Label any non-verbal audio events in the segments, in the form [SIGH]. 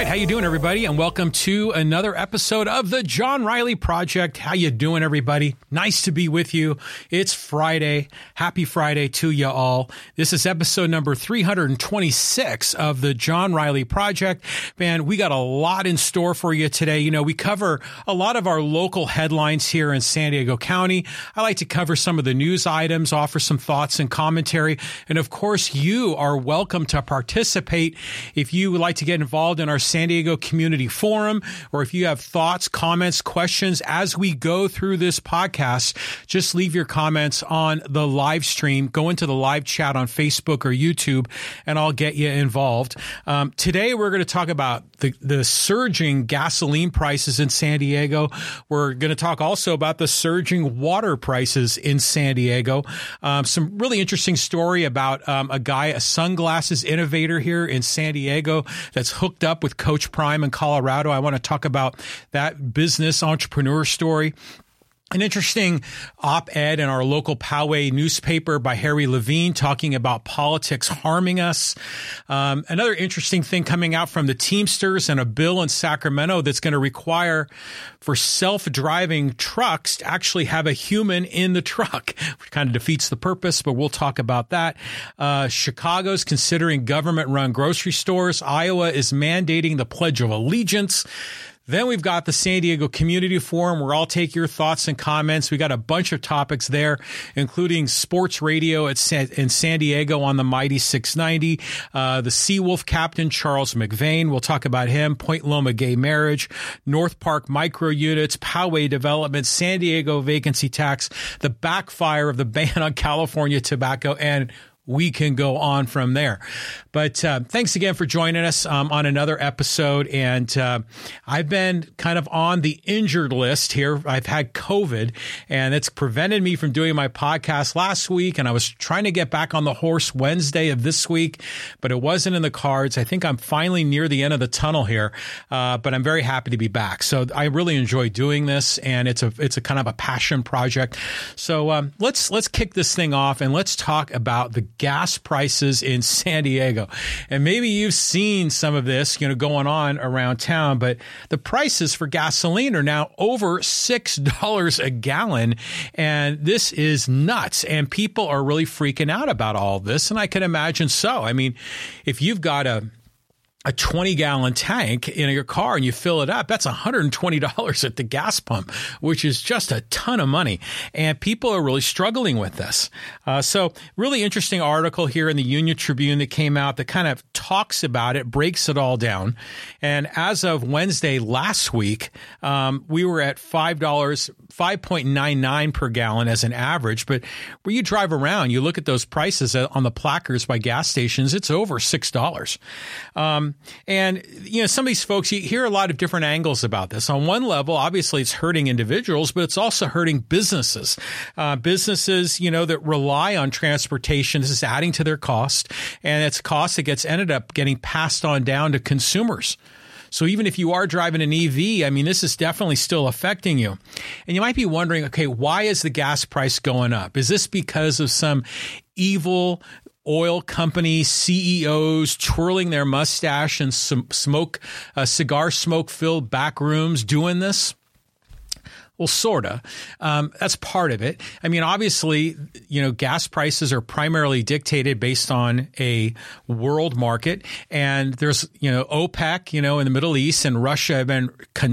right, how you doing, everybody? And welcome to another episode of the John Riley Project. How you doing, everybody? Nice to be with you. It's Friday. Happy Friday to you all. This is episode number 326 of the John Riley Project. Man, we got a lot in store for you today. You know, we cover a lot of our local headlines here in San Diego County. I like to cover some of the news items, offer some thoughts and commentary. And of course, you are welcome to participate if you would like to get involved in our San Diego Community Forum, or if you have thoughts, comments, questions as we go through this podcast, just leave your comments on the live stream. Go into the live chat on Facebook or YouTube, and I'll get you involved. Um, today, we're going to talk about the, the surging gasoline prices in San Diego. We're going to talk also about the surging water prices in San Diego. Um, some really interesting story about um, a guy, a sunglasses innovator here in San Diego that's hooked up with Coach Prime in Colorado. I want to talk about that business entrepreneur story an interesting op-ed in our local Poway newspaper by Harry Levine talking about politics harming us. Um, another interesting thing coming out from the Teamsters and a bill in Sacramento that's going to require for self-driving trucks to actually have a human in the truck, [LAUGHS] which kind of defeats the purpose, but we'll talk about that. Uh, Chicago's considering government-run grocery stores. Iowa is mandating the Pledge of Allegiance. Then we've got the San Diego Community Forum where I'll take your thoughts and comments. We got a bunch of topics there, including sports radio at San, in San Diego on the Mighty 690, uh, the Seawolf captain Charles McVane. We'll talk about him, Point Loma gay marriage, North Park micro units, Poway development, San Diego vacancy tax, the backfire of the ban on California tobacco, and we can go on from there. But uh, thanks again for joining us um, on another episode. And uh, I've been kind of on the injured list here. I've had COVID, and it's prevented me from doing my podcast last week. And I was trying to get back on the horse Wednesday of this week, but it wasn't in the cards. I think I'm finally near the end of the tunnel here, uh, but I'm very happy to be back. So I really enjoy doing this, and it's a it's a kind of a passion project. So um, let's let's kick this thing off and let's talk about the gas prices in [LAUGHS] San Diego. And maybe you've seen some of this, you know, going on around town, but the prices for gasoline are now over $6 a gallon. And this is nuts. And people are really freaking out about all this. And I can imagine so. I mean, if you've got a a 20 gallon tank in your car and you fill it up, that's $120 at the gas pump, which is just a ton of money. And people are really struggling with this. Uh, so, really interesting article here in the Union Tribune that came out that kind of talks about it, breaks it all down. And as of Wednesday last week, um, we were at $5, 5.99 per gallon as an average. But where you drive around, you look at those prices on the placards by gas stations, it's over $6. Um, and, you know, some of these folks, you hear a lot of different angles about this. On one level, obviously it's hurting individuals, but it's also hurting businesses. Uh, businesses, you know, that rely on transportation. This is adding to their cost and it's cost that gets ended up getting passed on down to consumers. So even if you are driving an EV, I mean, this is definitely still affecting you. And you might be wondering, okay, why is the gas price going up? Is this because of some evil oil company CEOs twirling their mustache and smoke, uh, cigar smoke filled back rooms doing this? Well, sorta. Um, that's part of it. I mean, obviously, you know, gas prices are primarily dictated based on a world market, and there's you know OPEC, you know, in the Middle East, and Russia have been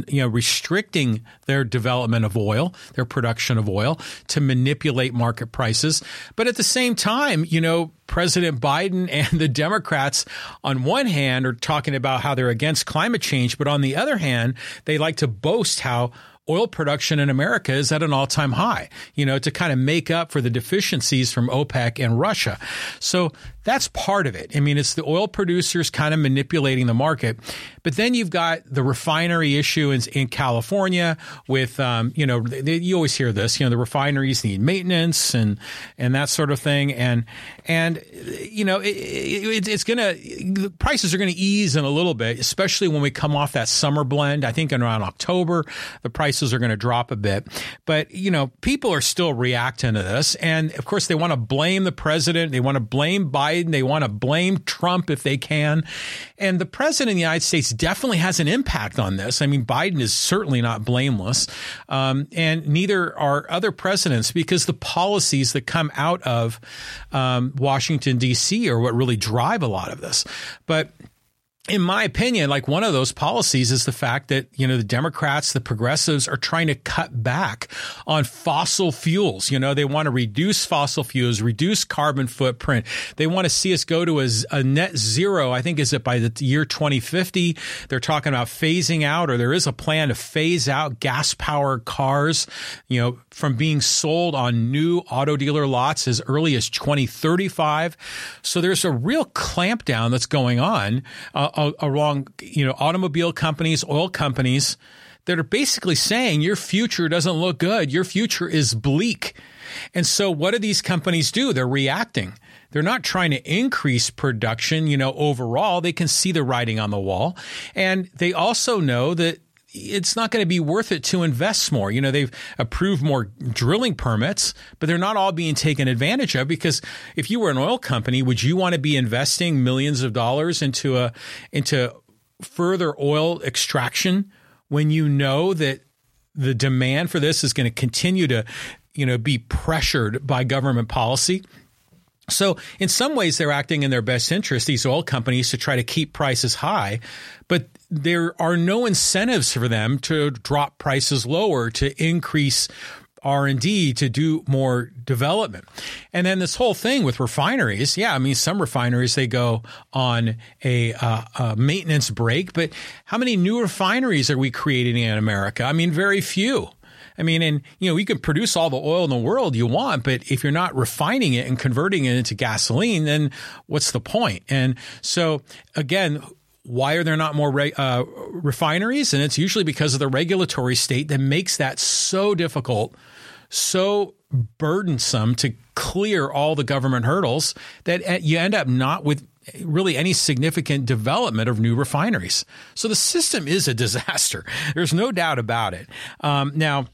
you know restricting their development of oil, their production of oil, to manipulate market prices. But at the same time, you know, President Biden [LAUGHS] and the Democrats, on one hand, are talking about how they're against climate change, but on the other hand, they like to boast how oil production in America is at an all time high, you know, to kind of make up for the deficiencies from OPEC and Russia. So that's part of it. I mean, it's the oil producers kind of manipulating the market. But then you've got the refinery issue in, in California with, um, you know, they, you always hear this, you know, the refineries need maintenance and, and that sort of thing. And, and, you know, it, it, it's going to, prices are going to ease in a little bit, especially when we come off that summer blend. I think around October, the prices are going to drop a bit. But, you know, people are still reacting to this. And of course, they want to blame the president. They want to blame Biden. They want to blame Trump if they can. And the president of the United States definitely has an impact on this. I mean, Biden is certainly not blameless. Um, and neither are other presidents because the policies that come out of um, Washington, D.C. are what really drive a lot of this. But in my opinion, like one of those policies is the fact that, you know, the Democrats, the progressives are trying to cut back on fossil fuels. You know, they want to reduce fossil fuels, reduce carbon footprint. They want to see us go to a, a net zero. I think is it by the year 2050. They're talking about phasing out or there is a plan to phase out gas powered cars, you know, from being sold on new auto dealer lots as early as 2035. So there's a real clampdown that's going on. Uh, along, you know, automobile companies, oil companies that are basically saying your future doesn't look good. Your future is bleak. And so what do these companies do? They're reacting. They're not trying to increase production, you know, overall. They can see the writing on the wall. And they also know that it's not going to be worth it to invest more. You know, they've approved more drilling permits, but they're not all being taken advantage of because if you were an oil company, would you want to be investing millions of dollars into a into further oil extraction when you know that the demand for this is going to continue to, you know, be pressured by government policy? So, in some ways, they're acting in their best interest, these oil companies, to try to keep prices high. But there are no incentives for them to drop prices lower, to increase R&D to do more development. And then this whole thing with refineries, yeah, I mean some refineries they go on a, uh, a, maintenance break, but how many new refineries are we creating in America? I mean very few. I mean, and you know, you can produce all the oil in the world you want, but if you're not refining it and converting it into gasoline, then what's the point? And so again, why are there not more re- uh, refineries? And it's usually because of the regulatory state that makes that so difficult, so burdensome to clear all the government hurdles that uh, you end up not with really any significant development of new refineries. So the system is a [LAUGHS] disaster. There's no doubt about it. Um, now,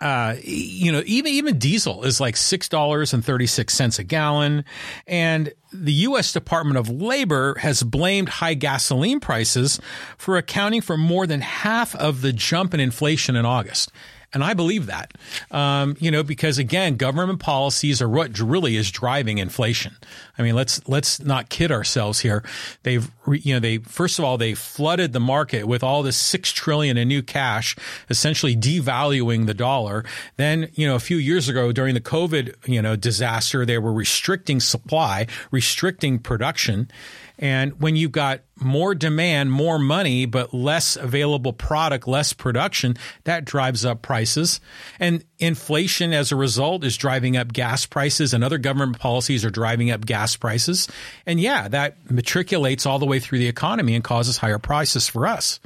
uh, you know, even even diesel is like six dollars and thirty six cents a gallon, and the U.S. Department of Labor has blamed high gasoline prices for accounting for more than half of the jump in inflation in August. And I believe that, um, you know, because again, government policies are what really is driving inflation. I mean, let's let's not kid ourselves here. They've, you know, they first of all they flooded the market with all this six trillion in new cash, essentially devaluing the dollar. Then, you know, a few years ago during the COVID, you know, disaster, they were restricting supply, restricting production. And when you've got more demand, more money, but less available product, less production, that drives up prices. And inflation as a result is driving up gas prices and other government policies are driving up gas prices. And yeah, that matriculates all the way through the economy and causes higher prices for us.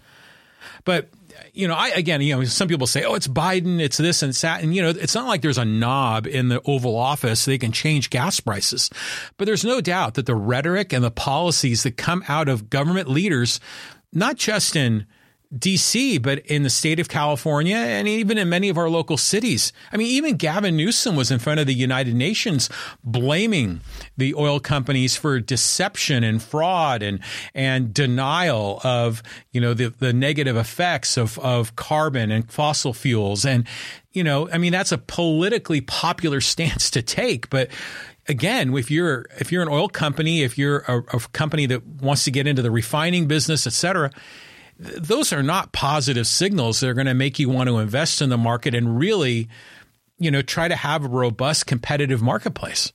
But you know, I again, you know, some people say, "Oh, it's Biden, it's this and that," and you know, it's not like there's a knob in the Oval Office they can change gas prices. But there's no doubt that the rhetoric and the policies that come out of government leaders, not just in DC, but in the state of California and even in many of our local cities. I mean, even Gavin Newsom was in front of the United Nations blaming the oil companies for deception and fraud and, and denial of, you know, the, the negative effects of, of carbon and fossil fuels. And, you know, I mean, that's a politically popular [LAUGHS] stance to take, but again, if you're if you're an oil company, if you're a, a company that wants to get into the refining business, et cetera, those are not positive signals that are going to make you want to invest in the market and really, you know, try to have a robust competitive marketplace.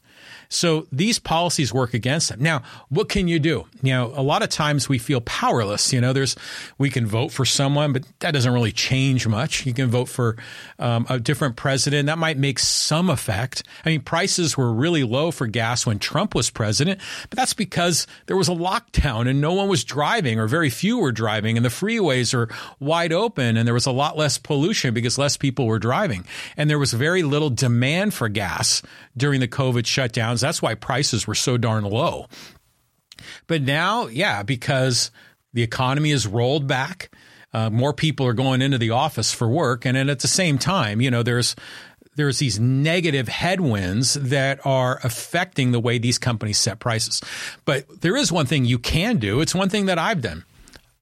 So these policies work against them. Now, what can you do? You know, a lot of times we feel powerless. You know, there's we can vote for someone, but that doesn't really change much. You can vote for um, a different president. That might make some effect. I mean, prices were really low for gas when Trump was president, but that's because there was a lockdown and no one was driving, or very few were driving, and the freeways are wide open, and there was a lot less pollution because less people were driving, and there was very little demand for gas during the COVID shutdowns. That's why prices were so darn low. But now, yeah, because the economy is rolled back, uh, more people are going into the office for work, and then at the same time, you know, there's there's these negative headwinds that are affecting the way these companies set prices. But there is one thing you can do. It's one thing that I've done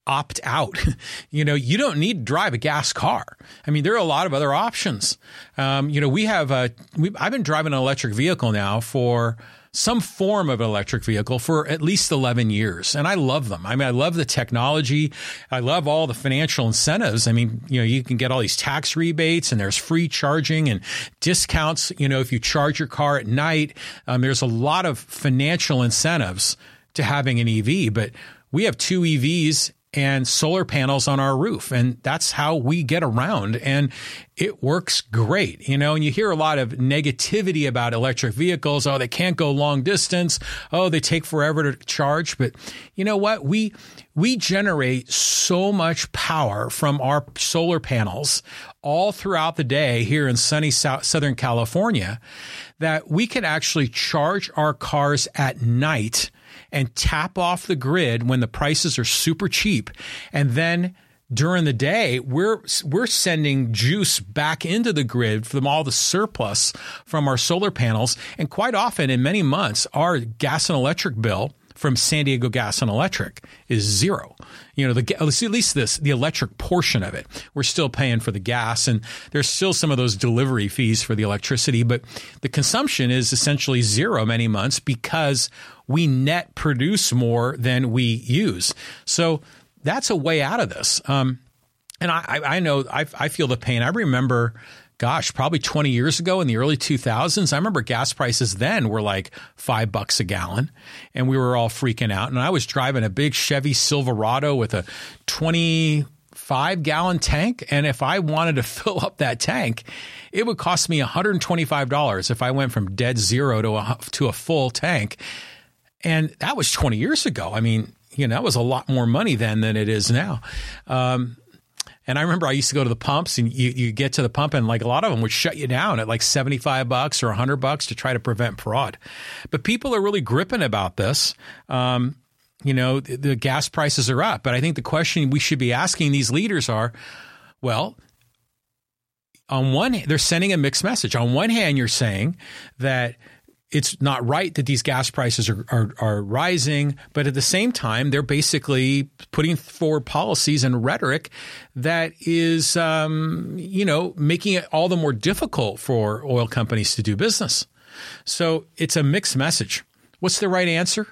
opt out. [LAUGHS] you know, you don't need to drive a gas car. I mean, there are a lot of other options. Um, you know, we have a, we, I've been driving an electric vehicle now for some form of electric vehicle for at least 11 years. And I love them. I mean, I love the technology. I love all the financial incentives. I mean, you know, you can get all these tax rebates and there's free charging and discounts. You know, if you charge your car at night, um, there's a lot of financial incentives to having an EV. But we have two EVs and solar panels on our roof. And that's how we get around. And it works great, you know, and you hear a lot of negativity about electric vehicles. Oh, they can't go long distance. Oh, they take forever to charge. But you know what? We, we generate so much power from our solar panels all throughout the day here in sunny South, Southern California that we can actually charge our cars at night and tap off the grid when the prices are super cheap. And then during the day, we're we're sending juice back into the grid from all the surplus from our solar panels. And quite often, in many months, our gas and electric bill from San Diego Gas and Electric is zero. You know, the at least this the electric portion of it. We're still paying for the gas, and there's still some of those delivery fees for the electricity, but the consumption is essentially zero many months because we net produce more than we use. So that's a way out of this. Um, and I, I know I, I feel the pain. I remember gosh, probably 20 years ago in the early 2000s, I remember gas prices then were like five bucks a gallon and we were all freaking out. And I was driving a big Chevy Silverado with a 25 gallon tank. And if I wanted to [LAUGHS] fill up that tank, it would cost me $125 if I went from dead zero to a, to a full tank. And that was 20 years ago. I mean, you know, that was a lot more money then than it is now. Um, and I remember I used to go to the pumps and you, you get to the pump and like a lot of them would shut you down at like 75 bucks or 100 bucks to try to prevent fraud. But people are really gripping about this. Um, you know, the, the gas prices are up. But I think the question we should be asking these leaders are, well, on one they're sending a mixed message. On one hand, you're saying that it's not right that these gas prices are, are, are, rising, but at the same time, they're basically putting forward policies and rhetoric that is, um, you know, making it all the more difficult for oil companies to do business. So it's a mixed message. What's the right answer?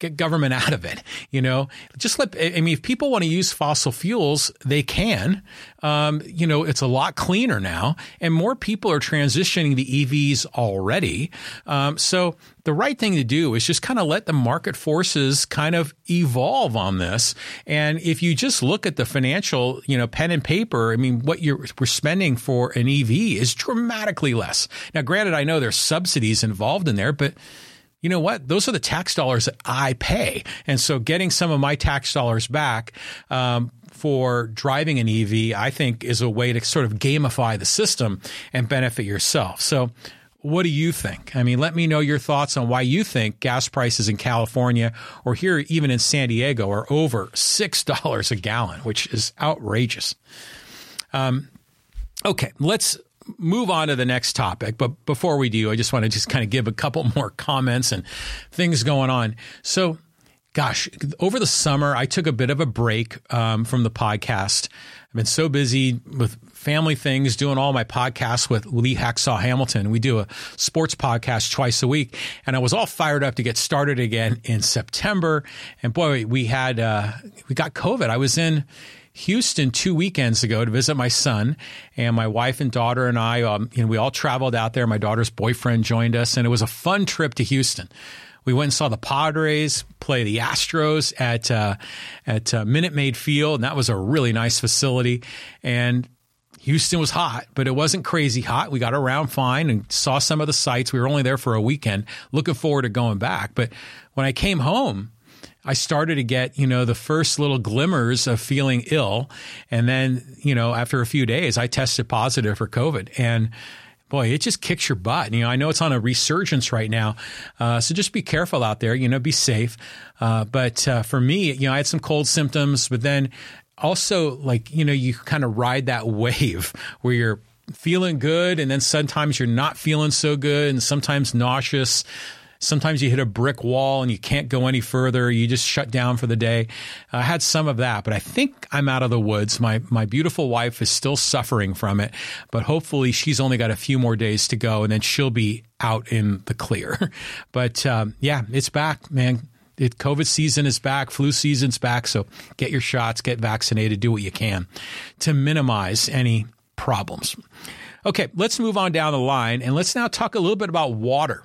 Get government [LAUGHS] out of it. You know, just let, I mean, if people want to use fossil fuels, they can. Um, you know, it's a lot cleaner now and more people are transitioning to EVs already. Um, so the right thing to do is just kind of let the market forces kind of evolve on this. And if you just look at the financial, you know, pen and paper, I mean, what you're we're spending for an EV is dramatically less. Now, granted, I know there's subsidies involved in there, but you know what? Those are the tax dollars that I pay. And so getting some of my tax dollars back um, for driving an EV, I think, is a way to sort of gamify the system and benefit yourself. So, what do you think? I mean, let me know your thoughts on why you think gas prices in California or here, even in San Diego, are over $6 [LAUGHS] a gallon, which is outrageous. Um, okay, let's move on to the next topic. But before we do, I just want to just kind of give a couple [LAUGHS] more comments and things going on. So, gosh, over the summer, I took a bit of a break um, from the podcast. I've been so busy with family things, doing all my podcasts with Lee Hacksaw Hamilton. We do a sports podcast twice a week, and I was all fired up to get started again in September. And boy, we had uh, we got COVID. I was in Houston two weekends ago to visit my son, and my wife and daughter and I, um, you know, we all traveled out there. My daughter's boyfriend joined us, and it was a fun trip to Houston. We went and saw the Padres play the Astros at uh, at uh, Minute Maid Field, and that was a really nice facility. And Houston was hot, but it wasn't crazy hot. We got around fine and saw some of the sights. We were only there for a weekend. Looking forward to going back. But when I came home, I started to get, you know, the first little glimmers of feeling ill. And then, you know, after a few days, I tested positive for COVID. And boy, it just kicks your butt. You know, I know it's on a resurgence right now. Uh, so just be careful out there, you know, be safe. Uh, but uh, for me, you know, I had some cold symptoms, but then also like, you know, you kind of ride that [LAUGHS] wave where you're feeling good and then sometimes you're not feeling so good and sometimes nauseous. Sometimes you hit a brick wall and you can't go any further. You just shut down for the day. I had some of that, but I think I'm out of the woods. My my beautiful wife is still suffering from it, but hopefully she's only got a few more days to go, and then she'll be out in the clear. [LAUGHS] but um, yeah, it's back, man. It, COVID season is back, flu season's back. So get your shots, get vaccinated, do what you can to minimize any problems. Okay, let's move on down the line and let's now talk a little bit about water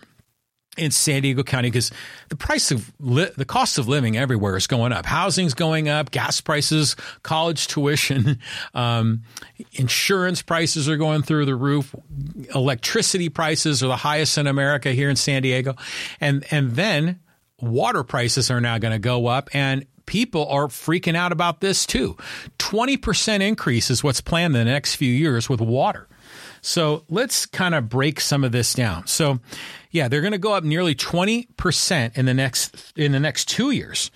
in San Diego County because the price of li- the cost of living everywhere is going up. Housing's going up, gas prices, college tuition, [LAUGHS] um, insurance prices are going through the roof. Electricity prices are the highest in America here in San Diego, and and then water prices are now going to go up and. People are freaking out about this too. 20% increase is what's planned in the next few years with water. So let's kind of break some of this down. So yeah, they're going to go up nearly 20% in the next in the next 2 years.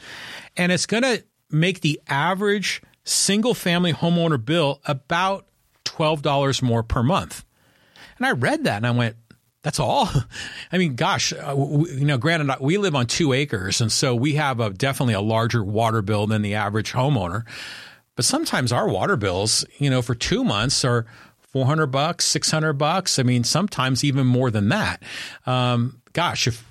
And it's going to make the average single family homeowner bill about $12 more per month. And I read that and I went, that's all. [LAUGHS] I mean, gosh, uh, you know, granted, we live on two acres, and so we have a definitely a larger water bill than the average homeowner. But sometimes our water bills, you know, for two months are 400 bucks, 600 bucks. I mean, sometimes even more than that. Um, gosh, if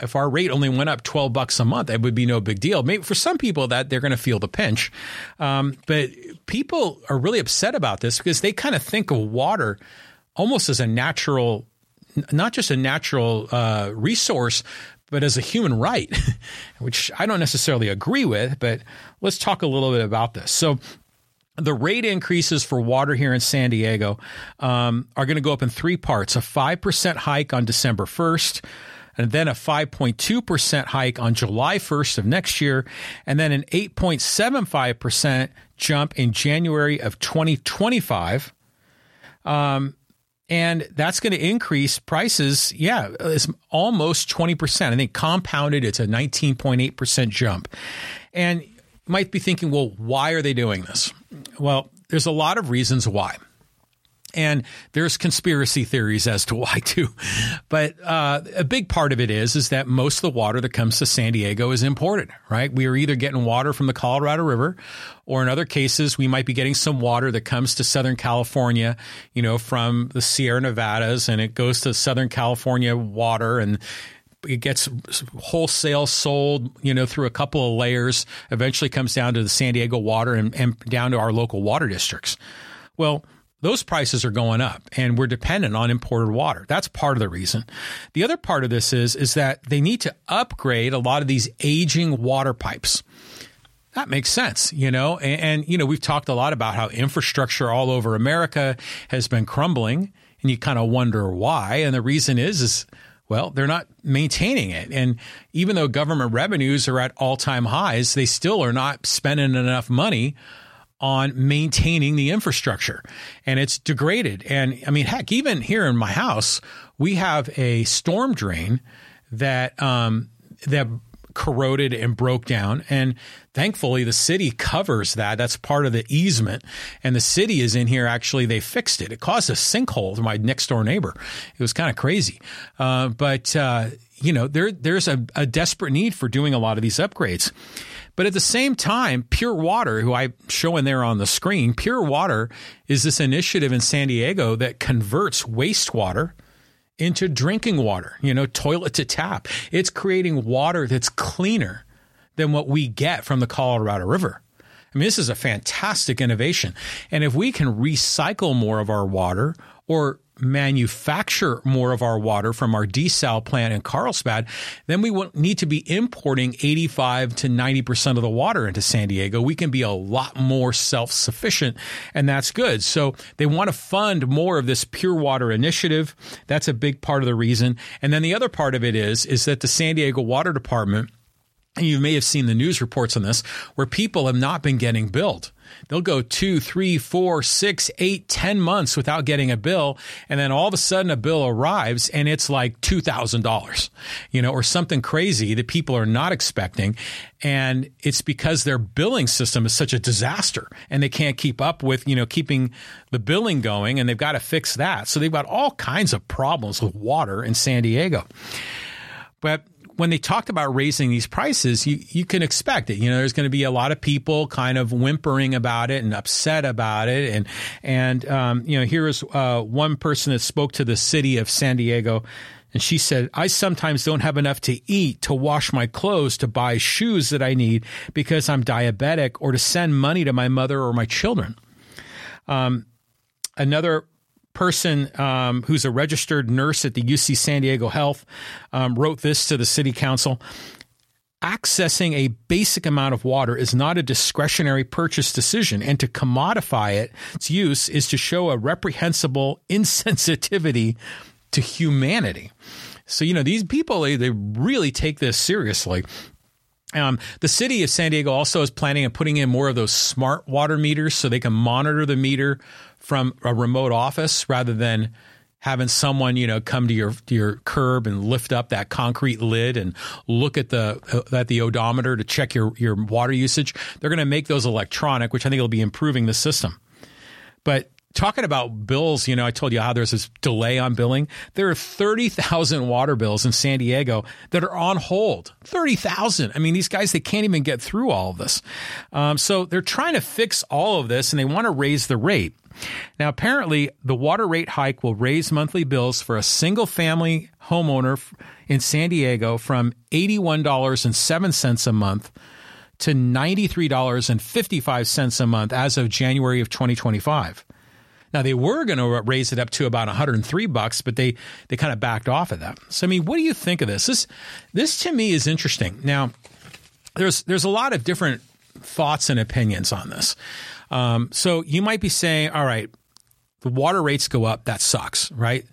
if our rate only went up 12 bucks a month, it would be no big deal. Maybe for some people that they're going to feel the pinch. Um, but people are really upset about this because they kind of think of water almost as a natural, not just a natural uh, resource, but as a human right, [LAUGHS] which I don't necessarily agree with. But let's talk a little bit about this. So the rate increases for water here in San Diego um, are going to go up in three parts a 5% hike on December 1st, and then a 5.2% hike on July 1st of next year, and then an 8.75% jump in January of 2025. Um, and that's going to increase prices. Yeah, it's almost 20%. I think compounded, it's a 19.8% jump. And might be thinking, well, why are they doing this? Well, there's a lot of reasons why. And there's conspiracy theories as to [LAUGHS] why too, but uh, a big part of it is is that most of the water that comes to San Diego is imported. Right? We are either getting water from the Colorado River, or in other cases, we might be getting some water that comes to Southern California, you know, from the Sierra Nevadas, and it goes to Southern California water, and it gets wholesale sold, you know, through a couple of layers, eventually comes down to the San Diego water and, and down to our local water districts. Well, those prices are going up and we're dependent on imported water. That's part of the reason. The other part of this is, is that they need to upgrade a lot of these aging water pipes. That makes sense, you know, and, and, you know, we've talked a lot about how infrastructure all over America has been crumbling and you kind of wonder why. And the reason is, is well, they're not maintaining it. And even though government revenues are at all time highs, they still are not spending enough money on maintaining the infrastructure and it's degraded. And I mean, heck, even here in my house, we have a storm drain that, um, that corroded and broke down. And thankfully, the city covers that. That's part of the easement. And the city is in here. Actually, they fixed it. It caused a sinkhole to my next door neighbor. It was kind of crazy. Uh, but, uh, you know, there, there's a, a desperate need for doing a lot of these upgrades. But at the same time, Pure Water, who I show in there on the screen, Pure Water is this initiative in San Diego that converts wastewater into drinking water, you know, toilet to tap. It's creating water that's cleaner than what we get from the Colorado River. I mean, this is a fantastic innovation. And if we can recycle more of our water or manufacture more of our water from our desal plant in Carlsbad, then we won't need to be importing 85 to 90% of the water into San Diego. We can be a lot more self sufficient, and that's good. So they want to fund more of this pure water initiative. That's a big part of the reason. And then the other part of it is, is that the San Diego Water Department you may have seen the news reports on this where people have not been getting billed. They'll go two, three, four, six, eight, ten months without getting a bill. And then all of a sudden a bill arrives and it's like $2,000, you know, or something crazy that people are not expecting. And it's because their billing system is such a disaster and they can't keep up with, you know, keeping the billing going and they've got to fix that. So they've got all kinds of problems with water in San Diego. But when they talked about raising these prices, you, you can expect it. You know, there's going to be a lot of people kind of whimpering about it and upset about it. And, and, um, you know, here is, uh, one person that spoke to the city of San Diego. And she said, I sometimes don't have enough to eat, to wash my clothes, to buy shoes that I need because I'm diabetic or to send money to my mother or my children. Um, another person um, who's a registered nurse at the UC San Diego Health um, wrote this to the city council. Accessing a basic amount of water is not a discretionary purchase decision, and to commodify it, its use is to show a reprehensible [LAUGHS] insensitivity to humanity. So, you know, these people, they, they really take this seriously. Um, the city of San Diego also is planning on putting in more of those smart water meters so they can monitor the meter from a remote office rather than having someone you know come to your your curb and lift up that concrete lid and look at the at the odometer to check your your water usage. They're going to make those electronic, which I think will be improving the system. But talking about bills, you know, I told you how there's this delay on billing. There are 30,000 water bills in San Diego that are on hold. 30,000. I mean, these guys, they can't even get through all of this. Um, so they're trying to fix all of this and they want to raise the rate. Now, apparently, the water rate hike will raise monthly bills for a single family homeowner in San Diego from $81.07 a month to $93.55 a month as of January of 2025. Now they were going to raise it up to about 103 bucks, but they they kind of backed off of that. So I mean, what do you think of this? This this to me is interesting. Now there's there's a lot of different thoughts and opinions on this. Um, so you might be saying, all right, the water rates go up, that sucks, right?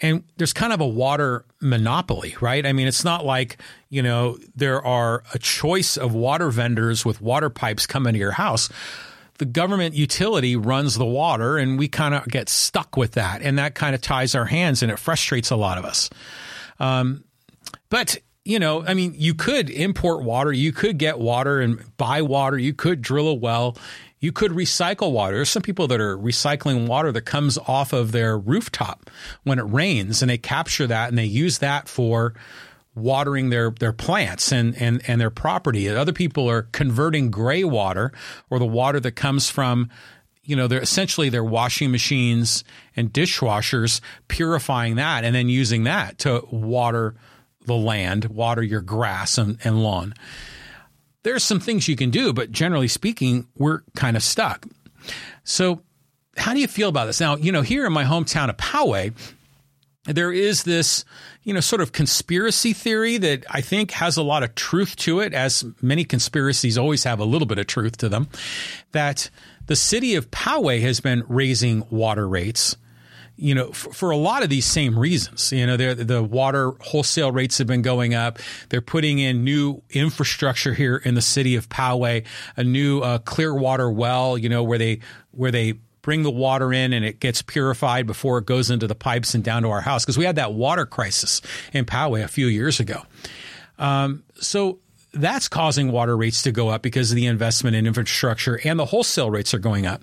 And there's kind of a water monopoly, right? I mean, it's not like, you know, there are a choice of water vendors with water pipes coming to your house the government utility runs the water and we kind of get stuck with that. And that kind of ties our hands and it frustrates a lot of us. Um, but you know, I mean, you could import water, you could get water and buy water, you could drill a well, you could recycle water. There's some people that are recycling water that comes off of their rooftop when it rains and they capture that and they use that for watering their their plants and and and their property. Other people are converting gray water or the water that comes from you know, they're essentially their washing machines and dishwashers purifying that and then using that to water the land, water your grass and, and lawn. There's some things you can do, but generally speaking, we're kind of stuck. So, how do you feel about this? Now, you know, here in my hometown of Poway, there is this, you know, sort of conspiracy theory that I think has a lot of truth to it, as many conspiracies always have a little bit of truth to them, that the city of Poway has been raising water rates you know, for, for, a lot of these same reasons. You know, the water wholesale rates have been going up. They're putting in new infrastructure here in the city of Poway, a new uh, clear water well, you know, where they where they bring the water in and it gets purified before it goes into the pipes and down to our house because we had that water crisis in Poway a few years ago. Um, so that's causing water rates to go up because of the investment in infrastructure and the wholesale rates are going up.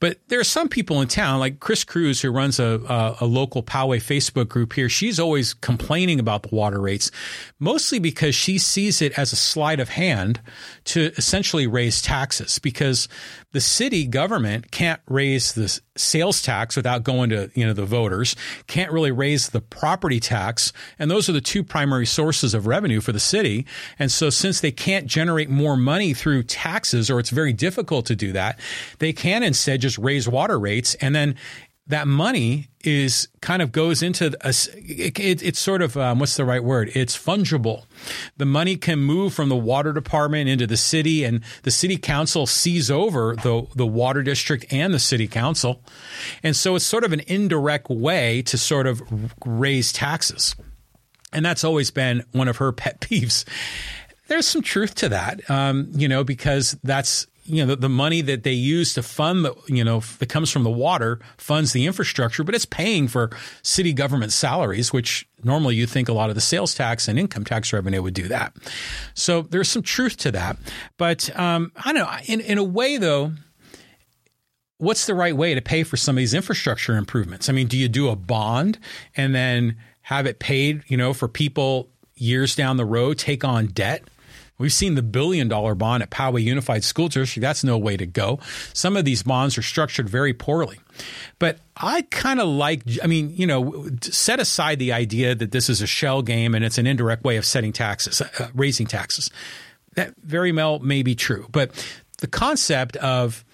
But there are some people in town, like Chris Cruz, who runs a, a, a, local Poway Facebook group here. She's always complaining about the water rates, mostly because she sees it as a sleight of hand to essentially raise taxes because the city government can't raise the sales tax without going to you know the voters can't really raise the property tax and those are the two primary sources of revenue for the city. And so since they can't generate more money through taxes or it's very difficult to do that they can instead just raise water rates and then that money is kind of goes into a, it, it, it's sort of um, what's the right word? It's fungible. The money can move from the water department into the city and the city council sees over the the water district and the city council. And so it's sort of an indirect way to sort of raise taxes. And that's always been one of her pet peeves. There's some truth to that um, you know because that's you know the, the, money that they use to fund the you know that comes from the water funds the infrastructure, but it's paying for city government salaries, which normally you think a lot of the sales tax and income tax revenue would do that. So there's some truth to that, but um, I don't know. In in a way, though, what's the right way to pay for some of these infrastructure improvements? I mean, do you do a bond and then have it paid, you know, for people years down the road take on debt? We've seen the billion dollar bond at Poway Unified School District. That's no way to go. Some of these bonds are structured very poorly. But I kind of like, I mean, you know, set aside the idea that this is a shell game and it's an indirect way of setting taxes, uh, raising taxes. That very well may be true. But the concept of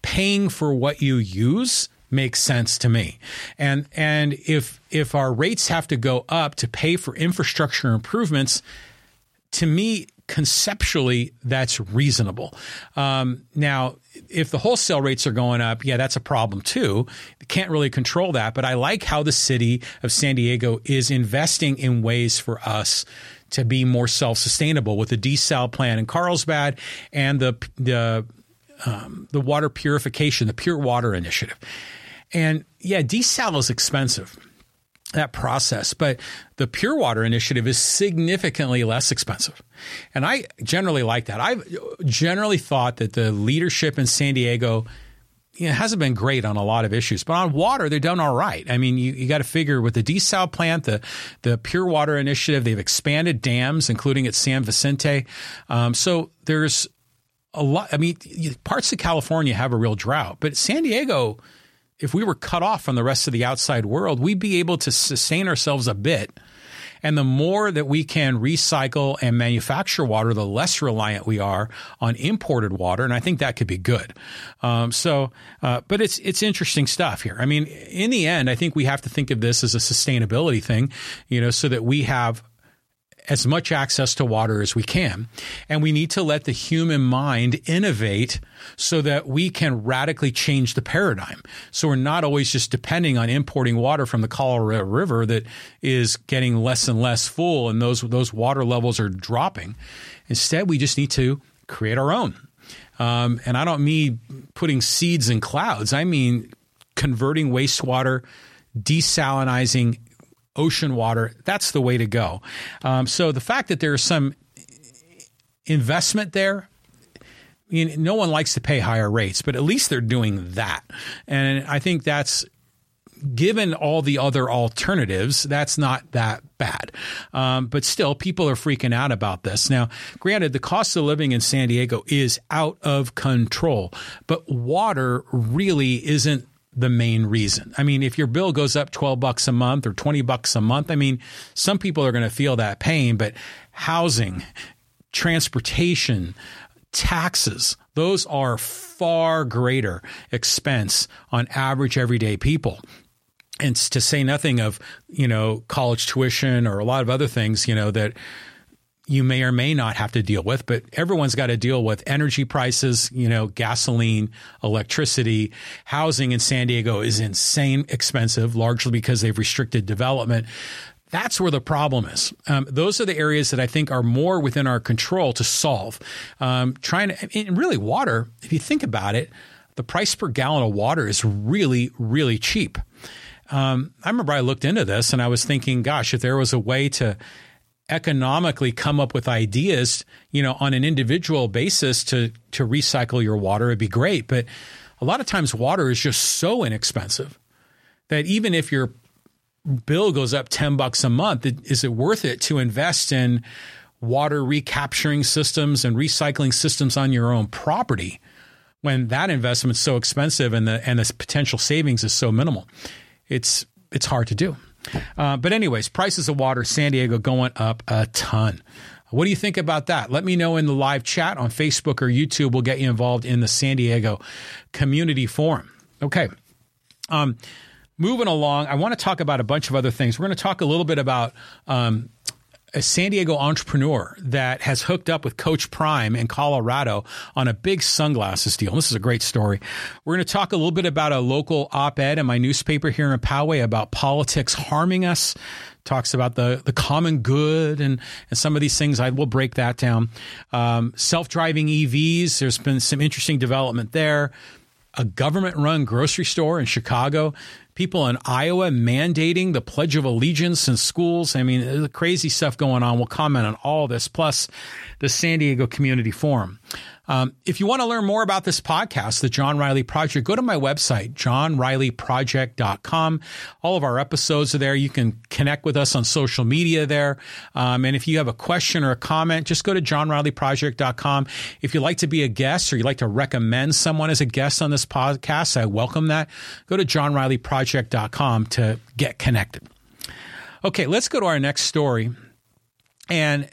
paying for what you use makes sense to me. And and if if our rates have to go up to pay for infrastructure improvements, to me conceptually that's reasonable. Um, now, if the wholesale rates are going up, yeah, that's a problem too. can't really control that, but I like how the city of San Diego is investing in ways for us to be more self-sustainable with the desal plan in Carlsbad and the the um, the water purification, the Pure Water Initiative. And yeah, desal is expensive, that process, but the Pure Water Initiative is significantly less expensive. And I generally like that. I've generally thought that the leadership in San Diego you know, hasn't been great on a lot of issues, but on water, they've done all right. I mean, you, you got to figure with the desal plant, the the Pure Water Initiative, they've expanded dams, including at San Vicente. Um, so there's a lot. I mean, parts of California have a real drought, but San Diego, if we were cut off from the rest of the outside world, we'd be able to sustain ourselves a bit. And the more that we can recycle and manufacture water, the less reliant we are on imported water, and I think that could be good. Um, so, uh, but it's it's interesting stuff here. I mean, in the end, I think we have to think of this as a sustainability thing, you know, so that we have as much access to water as we can. And we need to let the human mind innovate so that we can radically change the paradigm. So we're not always just depending on importing water from the Colorado River that is getting less and less full and those, those water levels are dropping. Instead, we just need to create our own. Um, and I don't mean putting seeds in clouds. I mean converting wastewater, desalinizing ocean water. That's the way to go. Um, so the fact that there's some investment there, you know, no one likes to pay higher rates, but at least they're doing that. And I think that's given all the other alternatives, that's not that bad. Um, but still, people are freaking out about this. Now, granted, the cost of living in San Diego is out of control, but water really isn't the main reason. I mean, if your bill goes up 12 bucks a month or 20 bucks a month, I mean, some people are going to feel that pain, but housing, transportation, taxes, those are far greater expense on average everyday people. And to say nothing of, you know, college tuition or a lot of other things, you know, that you may or may not have to deal with, but everyone's got to deal with energy prices, you know, gasoline, electricity, housing in San Diego is insane expensive, largely because they've restricted development. That's where the problem is. Um, those are the areas that I think are more within our control to solve. Um, trying to, and really, water, if you think about it, the price per gallon of water is really, really cheap. Um, I remember I looked into this and I was thinking, gosh, if there was a way to economically come up with ideas, you know, on an individual basis to to recycle your water, it'd be great. But a lot of times water is just so inexpensive that even if your bill goes up 10 bucks a month, is it worth it to invest in water recapturing systems and recycling systems on your own property when that investment's so expensive and the and the potential savings is so minimal? It's it's hard to do. Uh, but anyways, prices of water, San Diego going up a ton. What do you think about that? Let me know in the live chat on Facebook or YouTube. We'll get you involved in the San Diego Community Forum. Okay. Um, moving along, I want to talk about a bunch of other things. We're going to talk a little bit about um, a San Diego entrepreneur that has hooked up with Coach Prime in Colorado on a big sunglasses deal. This is a great story. We're going to talk a little bit about a local op ed in my newspaper here in Poway about politics harming us talks about the the common good and and some of these things. I will break that down. Um, Self driving EVs. There's been some interesting development there. A government run grocery store in Chicago. People in Iowa mandating the Pledge of Allegiance in schools. I mean, the crazy stuff going on. We'll comment on all this, plus the San Diego Community Forum. Um, if you want to learn more about this podcast, the John Riley Project, go to my website, johnrileyproject.com. All of our episodes are there. You can connect with us on social media there. Um, and if you have a question or a comment, just go to johnrileyproject.com. If you'd like to be a guest or you'd like to recommend someone as a guest on this podcast, I welcome that. Go to johnrileyproject.com to get connected. Okay, let's go to our next story. And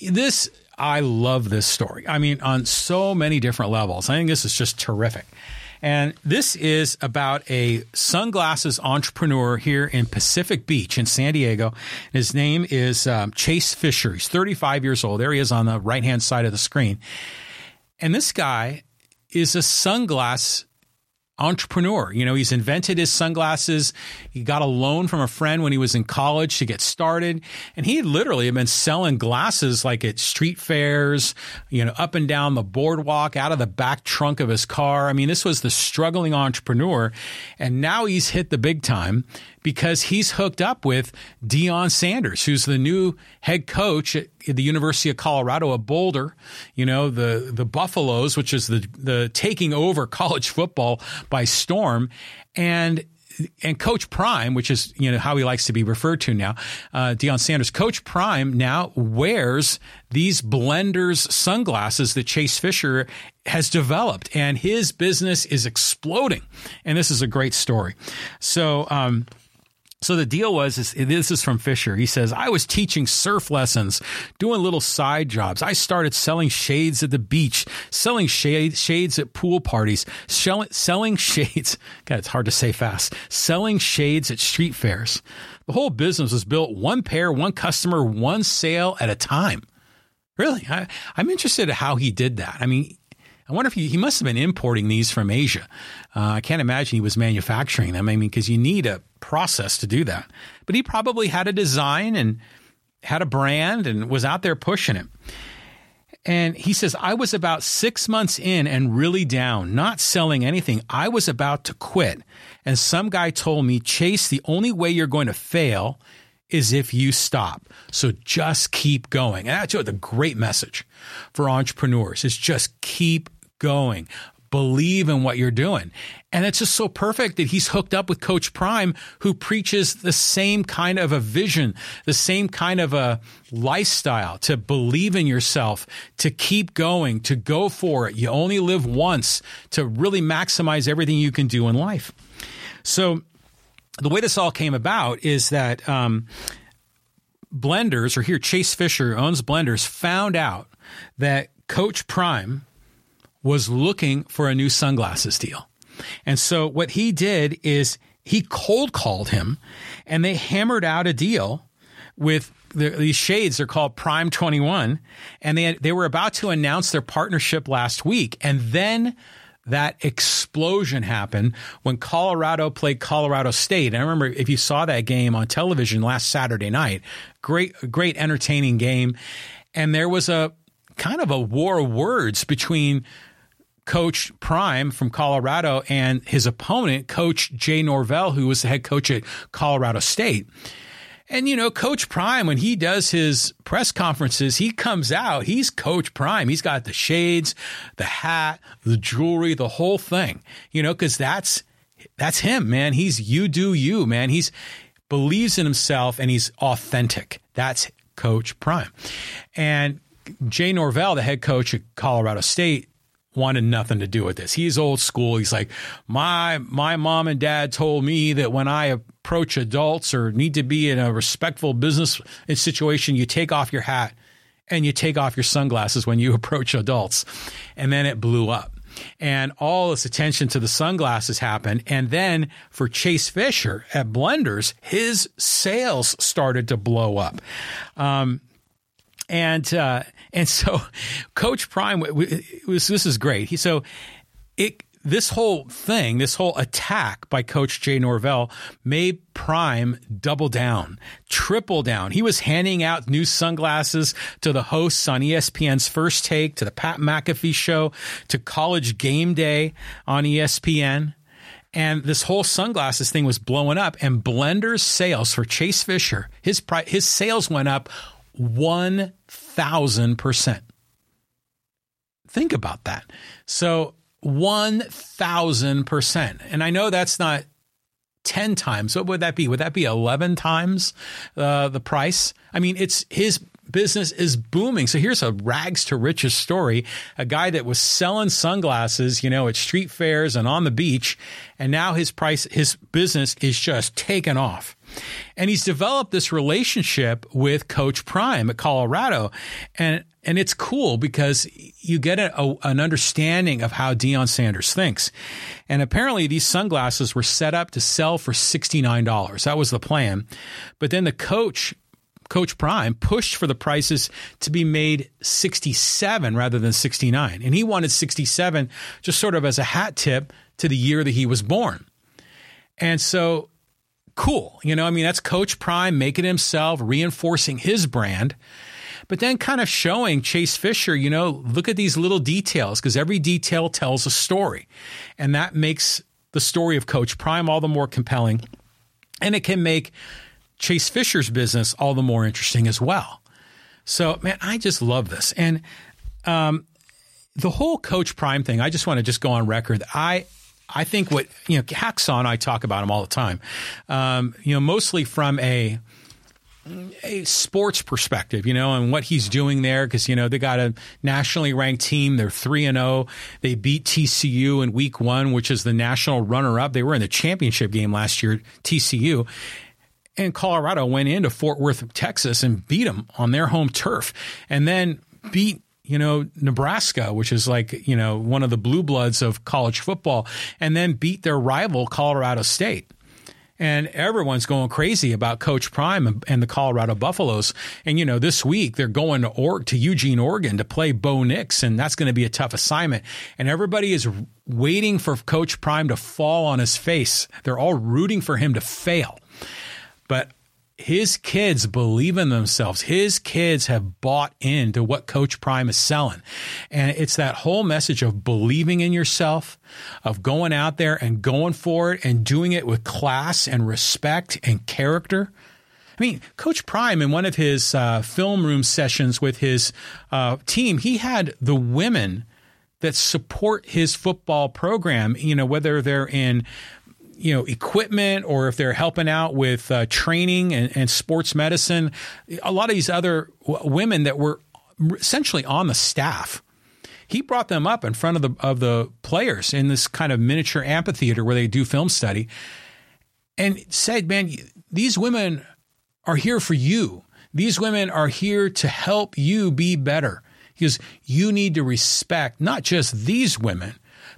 this I love this story. I mean, on so many different levels. I think this is just terrific. And this is about a sunglasses entrepreneur here in Pacific Beach in San Diego. His name is um, Chase Fisher. He's 35 years old. There he is on the right hand side of the screen. And this guy is a sunglass entrepreneur. You know, he's invented his sunglasses. He got a loan from a friend when he was in college to get started. And he literally had been selling glasses like at street fairs, you know, up and down the boardwalk, out of the back trunk of his car. I mean, this was the struggling entrepreneur. And now he's hit the big time because he's hooked up with Deion Sanders, who's the new head coach at the University of Colorado at Boulder. You know, the the Buffaloes, which is the the taking over [LAUGHS] college football by storm, and and Coach Prime, which is you know how he likes to be referred to now, uh, Deion Sanders. Coach Prime now wears these blenders sunglasses that Chase Fisher has developed, and his business is exploding. And this is a great story. So. Um, so the deal was is, this is from Fisher. He says, I was teaching surf lessons, doing little side jobs. I started selling shades at the beach, selling shade, shades at pool parties, selling, shades. [LAUGHS] God, it's hard to say fast. Selling shades at street fairs. The whole business was built one pair, one customer, one sale at a time. Really, I, I'm interested in how he did that. I mean, I wonder if he, he must have been importing these from Asia. Uh, I can't imagine he was manufacturing them. I mean, because you need a process to do that. But he probably had a design and had a brand and was out there pushing it. And he says, I was about six months in and really down, not selling anything. I was about to quit. And some guy told me, Chase, the only way you're going to fail is if you stop. So just keep going. And that's a great message for entrepreneurs is just keep going. Believe in what you're doing. And it's just so perfect that he's hooked up with Coach Prime, who preaches the same kind of a vision, the same kind of a lifestyle to believe in yourself, to keep going, to go for it. You only live once to really maximize everything you can do in life. So, the way this all came about is that um, Blenders, or here Chase Fisher owns Blenders, found out that Coach Prime was looking for a new sunglasses deal. And so what he did is he cold called him and they hammered out a deal with the, these shades. They're called Prime 21. And they, they were about to announce their partnership last week. And then that explosion happened when Colorado played Colorado State. And I remember if you saw that game on television last Saturday night, great, great entertaining game. And there was a kind of a war of words between Coach Prime from Colorado and his opponent, Coach Jay Norvell, who was the head coach at Colorado State. And, you know, Coach Prime, when he does his press conferences, he comes out, he's Coach Prime. He's got the shades, the hat, the jewelry, the whole thing, you know, because that's, that's him, man. He's you do you, man. He's believes in himself and he's authentic. That's Coach Prime. And Jay Norvell, the head coach at Colorado State, wanted nothing to do with this. He's old school. He's like, my my mom and dad told me that when I approach adults or need to be in a respectful business situation, you take off your hat and you take off your sunglasses when you [LAUGHS] approach adults. And then it blew up. And all this attention to the sunglasses happened. And then for Chase Fisher at Blenders, his sales started to blow up. Um, and uh, and so [LAUGHS] Coach Prime was this is great. He so it this whole thing, this whole attack by Coach Jay Norvell made Prime double down, triple down. He was handing out new sunglasses to the hosts on ESPN's First Take, to the Pat McAfee show, to College Game Day on ESPN. And this whole sunglasses thing was blowing up. And Blender's sales for Chase Fisher, his his sales went up one thousand percent. Think about that. So 1000%. And I know that's not 10 times. What would that be? Would that be 11 times uh, the price? I mean, it's his business is booming. So here's a rags to riches story. A guy that was selling sunglasses, you know, at street fairs and on the beach. And now his price, his business is just taken off. And he's developed this relationship with Coach Prime at Colorado. And and it's cool because you get a, a, an understanding of how Deion Sanders thinks. And apparently these sunglasses were set up to sell for $69. That was the plan. But then the coach Coach Prime pushed for the prices to be made 67 rather than 69. And he wanted 67 just sort of as a hat tip to the year that he was born. And so cool. You know, I mean, that's Coach Prime making himself, reinforcing his brand but then kind of showing Chase Fisher, you know, look at these little details because every detail tells a story. And that makes the story of Coach Prime all the more compelling. And it can make Chase Fisher's business all the more interesting as well. So, man, I just love this. And um, the whole Coach Prime thing, I just want to just go on record. I I think what you know, Hacksaw and I talk about him all the time. Um, you know, mostly from a a sports perspective, you know, and what he's doing there because you know they got a nationally ranked team. They're three and zero. Oh. They beat TCU in Week One, which is the national runner up. They were in the championship game last year. TCU. And Colorado went into Fort Worth, Texas, and beat them on their home turf, and then beat you know, Nebraska, which is like, you know, one of the blue bloods of college football, and then beat their rival, Colorado State and everyone's going crazy about Coach Prime and, the Colorado Buffaloes. And you know, this week they're going to or- to Eugene, Oregon, to play Bo Nix, and that's going to be a tough assignment. And everybody is waiting for Coach Prime to fall on his face. They're all rooting for him to fail. But his kids believe in themselves. His kids have bought into what Coach Prime is selling. And it's that whole message of believing in yourself, of going out there and going for it and doing it with class and respect and character. I mean, Coach Prime, in one of his uh, film room sessions with his uh, team, he had the women that support his football program, you know, whether they're in you know equipment or if they're helping out with uh, training and, and, sports medicine a lot of these other w- women that were essentially on the staff he brought them up in front of the of the players in this kind of miniature amphitheater where they do film study and said man these women are here for you. These women are here to help you be better. Because you need to respect not just these women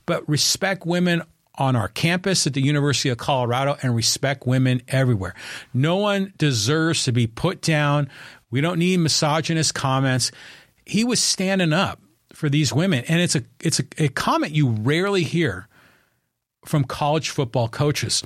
but respect women on our campus at the University of Colorado and respect women everywhere. No one deserves to be put down. We don't need misogynist comments. He was standing up for these women, and it's a it's a, a comment you rarely hear from college football coaches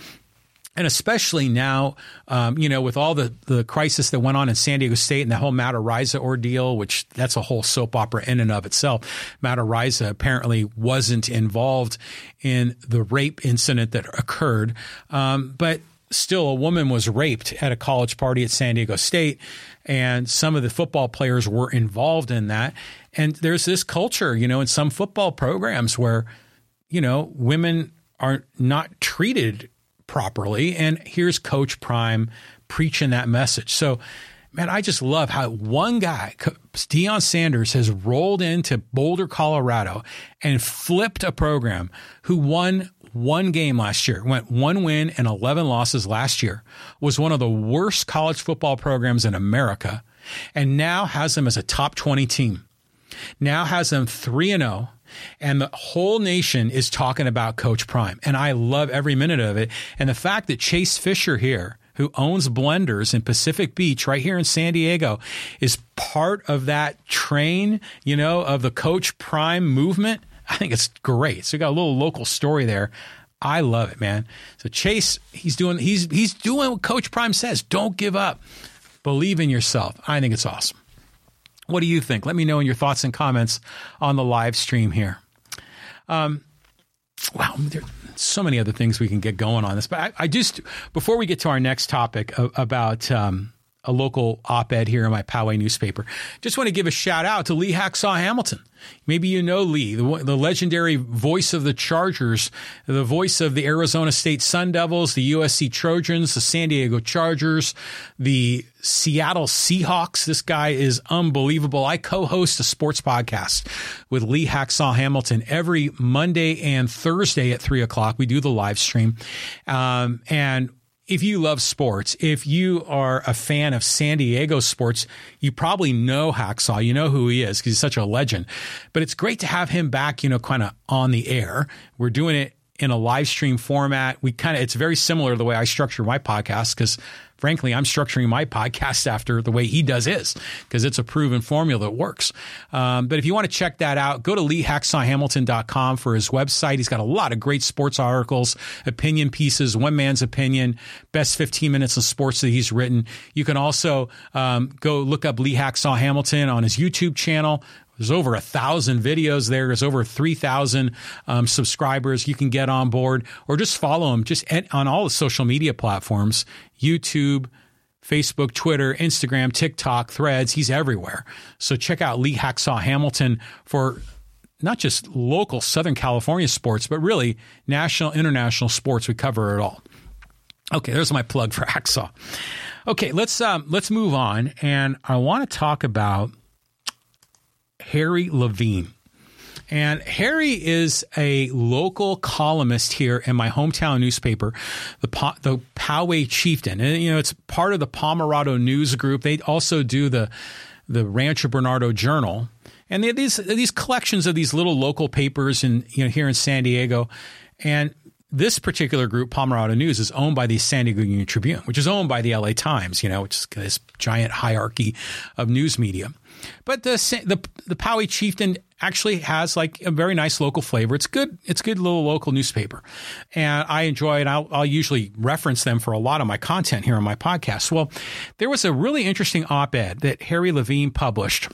and especially now, um, you know, with all the, the crisis that went on in San Diego State and the whole Matt Araiza ordeal, which that's a whole soap opera in and of itself. Matt Araiza apparently wasn't involved in the rape incident that occurred, um, but still a woman was raped at a college party at San Diego State, and some of the football players were involved in that. And there's this culture, you know, in some football programs where, you know, women are not treated properly. And here's Coach Prime preaching that message. So, man, I just love how one guy, Deion Sanders, has rolled into Boulder, Colorado and flipped a program who won one game last year, went one win and 11 losses last year, was one of the worst college football programs in America, and now has them as a top 20 team. Now has them 3 and 0 and the whole nation is talking about Coach Prime. And I love every minute of it. And the fact that Chase Fisher here, who owns Blenders in Pacific Beach, right here in San Diego, is part of that train, you know, of the Coach Prime movement. I think it's great. So we got a little local story there. I love it, man. So Chase, he's doing he's he's doing what Coach Prime says. Don't give up. Believe in yourself. I think it's awesome. What do you think? Let me know in your thoughts and comments on the live stream here. Um, wow, there's so many other things we can get going on this, but I, I just before we get to our next topic about um, a local op-ed here in my Poway newspaper. Just want to give a shout out to Lee Hacksaw Hamilton. Maybe you know Lee, the, the, legendary voice of the Chargers, the voice of the Arizona State Sun Devils, the USC Trojans, the San Diego Chargers, the Seattle Seahawks. This guy is unbelievable. I co-host a sports podcast with Lee Hacksaw Hamilton every Monday and Thursday at three o'clock. We do the live stream. Um, and if you love sports, if you are a fan of San Diego sports, you probably know Hacksaw. You know who he is because he's such a legend. But it's great to have him back, you know, kind of on the air. We're doing it in a live stream format. We kind of, it's very similar to the way I structure my podcast because frankly, I'm structuring my [LAUGHS] podcast after the way he does his because it's a proven formula that works. Um, but if you want to check that out, go to leehacksawhamilton.com for his website. He's got a lot of great sports articles, opinion pieces, one man's opinion, best 15 minutes of sports that he's written. You can also um, go look up Lee Hacksaw Hamilton on his YouTube channel. There's over a thousand videos there. There's over 3,000 um, subscribers. You can get on board or just follow him just at, on all the social media platforms YouTube, Facebook, Twitter, Instagram, TikTok, threads. He's everywhere. So check out Lee Hacksaw Hamilton for not just local Southern California sports, but really national, international sports. We cover it all. Okay, there's my plug for Hacksaw. Okay, let's um, let's move on, and I want to talk about Harry Levine. And Harry is a local columnist here in my hometown newspaper, the the Poway Chieftain. And you know, it's part of the Pomerado News Group. They also do the the Rancho Bernardo Journal. And these these collections of these little local papers in you know here in San Diego. And this particular group, Pomerado News, is owned by the San Diego Union Tribune, which is owned by the LA Times, you know, which is this giant hierarchy of news media. But the the the Poway Chieftain actually has like a very nice local flavor. It's good. It's good little local newspaper, and I enjoy it. I'll, I'll usually reference them for a lot of my content here on my podcast. Well, there was a really interesting op-ed that Harry Levine published,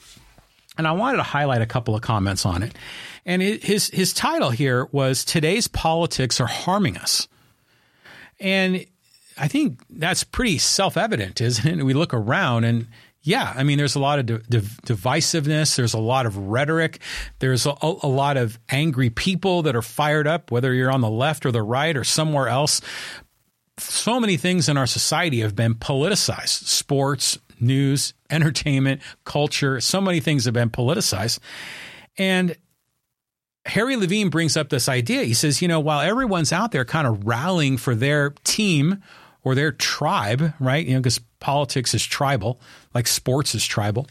and I wanted to highlight a couple of comments on it. And his his title here was "Today's Politics Are Harming Us," and I think that's pretty self evident, isn't it? We look around and yeah, I mean, there's a lot of divisiveness. There's a lot of rhetoric. There's a, a, lot of angry people that are fired up, whether you're on the left or the right or somewhere else. So many things in our society have been politicized sports, news, [LAUGHS] entertainment, culture. So many things have been politicized. And Harry Levine brings up this idea. He says, you know, while everyone's out there kind of rallying for their team or their tribe, right? You know, because politics is tribal, like sports is tribal.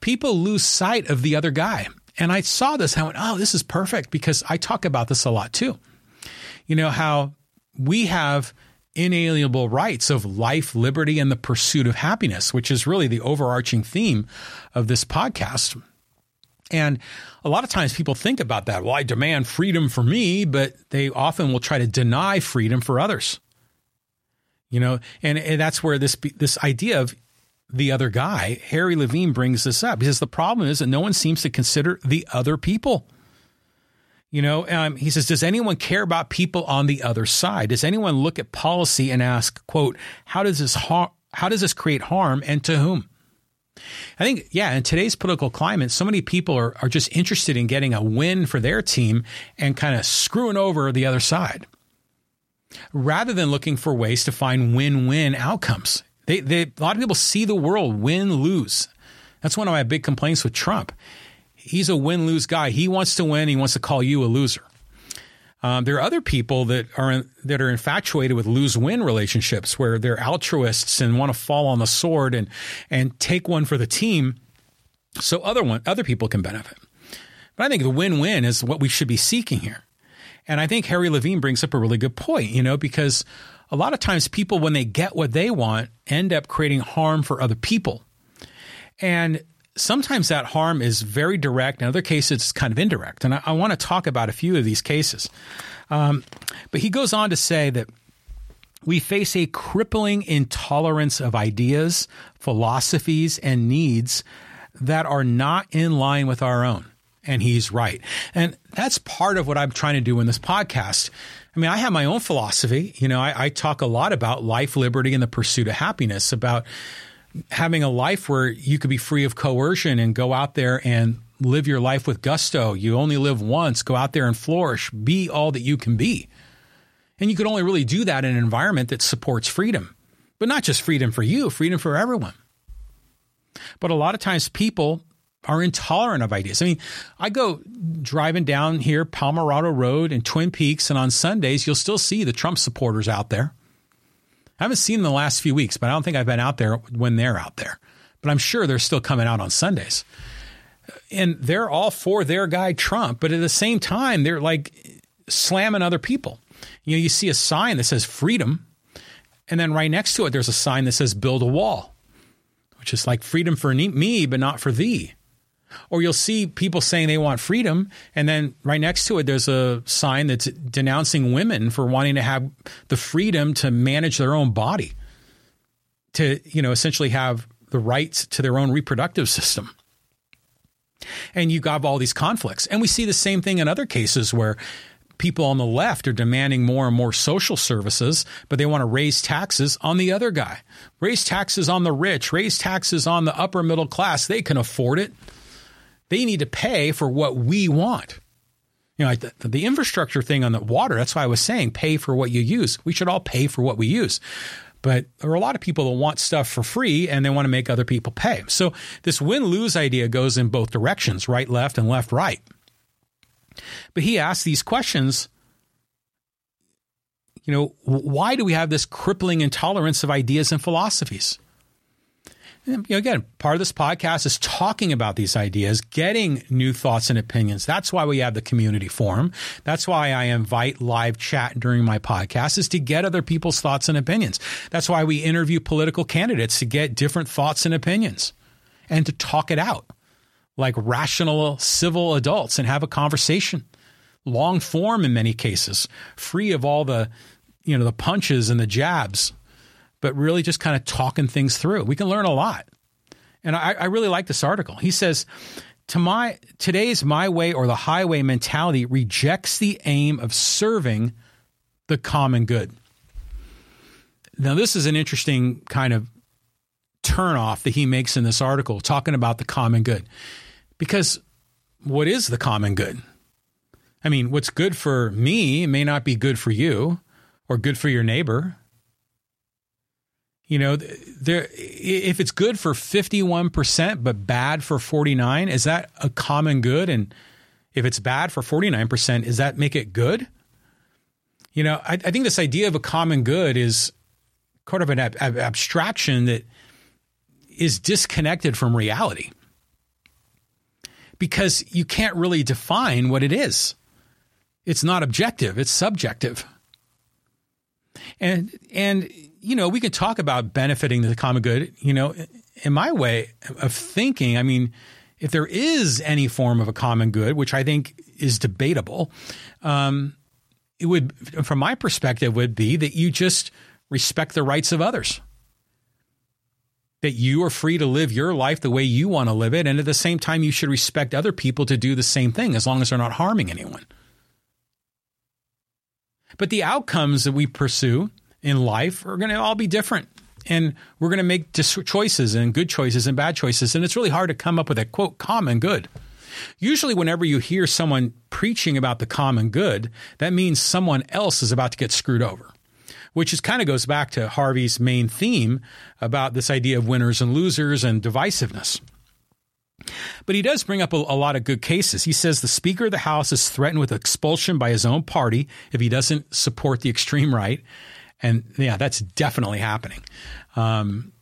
People lose sight of the other guy. And I saw this, and I went, oh, this is perfect because I talk about this a lot too. You know, how we have inalienable rights of life, liberty, and the pursuit of happiness, which is really the overarching theme of this podcast. And a lot of times people think about that. Well, I demand freedom for me, but they often will try to deny freedom for others you know, and, and that's where this this idea of the other guy, Harry Levine, brings this up. He says the problem is that no one seems to consider the other people. You know, um, he says, does anyone care about people on the other side? Does anyone look at policy and ask, quote, how does this har- how does this create harm and to whom? I think, yeah, in today's political climate, so many people are, are just interested in getting a win for their team and kind of screwing over the other side rather than looking for ways to find win win outcomes. They, they, a lot of people see the world win lose. That's one of my big complaints with Trump. He's a win lose guy. He wants to win. He wants to call you a loser. Um, there are other people that are that are infatuated with lose win relationships where they're altruists and want to fall on the sword and and take one for the team, so other one other people can benefit. But I think the win win is what we should be seeking here. And I think Harry Levine brings up a really good point, you know, because a lot of times people, when they get what they want, end up creating harm for other people. And sometimes that harm is very direct. In other cases, it's kind of indirect. And I, I want to talk about a few of these cases. Um, but he goes on to say that we face a crippling intolerance of ideas, philosophies, and needs that are not in line with our own. And he's right. And that's part of what I'm trying to do in this podcast. I mean, I have my own philosophy. You know, I, I talk a lot about life, liberty, and the pursuit of happiness, about having a life where you could be free of coercion and go out there and live your life with gusto. You only live once. Go out there and flourish. Be all that you can be. And you could only really do that in an environment that supports freedom, but not just freedom for you, freedom for everyone. But a lot of times people are intolerant of ideas. I mean, I go driving down here, Pomerado Road and Twin Peaks, and on Sundays, you'll still see the Trump supporters out there. I haven't seen them the last few weeks, but I don't think I've been out there when they're out there. But I'm sure they're still coming out on Sundays. And they're all for their guy Trump, but at the same time, they're like slamming other people. You know, you see a sign that says freedom, and then right next to it, there's a sign that says build a wall, which is like freedom for me, but not for thee. Or you'll see people saying they want freedom, and then right next to it, there's a sign that's denouncing women for wanting to have the freedom to manage their own body, to, you know, essentially have the rights to their own reproductive system. And you have got all these conflicts. And we see the same thing in other cases where people on the left are demanding more and more social services, but they want to raise taxes on the other guy. Raise taxes on the rich, raise taxes on the upper middle class. They can afford it. They need to pay for what we want. You know, like the, the infrastructure thing on the water, that's why I was saying pay for what you use. We should all pay for what we use. But there are a lot of people that want stuff for free and they want to make other people pay. So this win lose idea goes in both directions, right, left, and left, right. But he asks these questions you know, why do we have this crippling intolerance of ideas and philosophies? You know, again, part of this podcast is talking about these ideas, getting new thoughts and opinions. That's why we have the community forum. That's why I invite live chat during my podcast is to get other people's thoughts and opinions. That's why we interview political candidates to get different thoughts and opinions and to talk it out like rational civil adults and have a conversation. Long form in many cases, free of all the, you know, the punches and the jabs but really just kind of talking things through. We can learn a lot. And I, I really like this article. He says, to my today's my way or the highway mentality rejects the aim of serving the common good. Now, this is an interesting kind of turnoff that he makes in this article, talking about the common good. Because what is the common good? I mean, what's good for me may not be good for you or good for your neighbor. You know, there if it's good for 51% but bad for 49, is that a common good and if it's bad for 49%, does that make it good? You know, I, I think this idea of a common good is kind of an ab- abstraction that is disconnected from reality because you can't really define what it is. It's not objective, it's subjective. And and you know, we can talk about benefiting the common good, you know, in my way of thinking, I mean, if there is any form of a common good, which I think is debatable, um, it would, from my perspective, would be that you just respect the rights of others. That you are free to live your life the way you want to live it. And at the same time, you should respect other people to do the same thing as long as they're not harming anyone. But the outcomes that we pursue in life are going to all be different. And we're going to make choices and good choices and bad choices. And it's really hard to come up with a quote, common good. Usually, whenever you hear someone preaching about the common good, that means someone else is about to get screwed over, which is kind of goes back to Harvey's main theme about this idea of winners and losers and divisiveness. But he does bring up a, a, lot of good cases. He says the Speaker of the House is threatened with expulsion by his own party if he doesn't support the extreme right. And yeah, that's definitely happening. Um,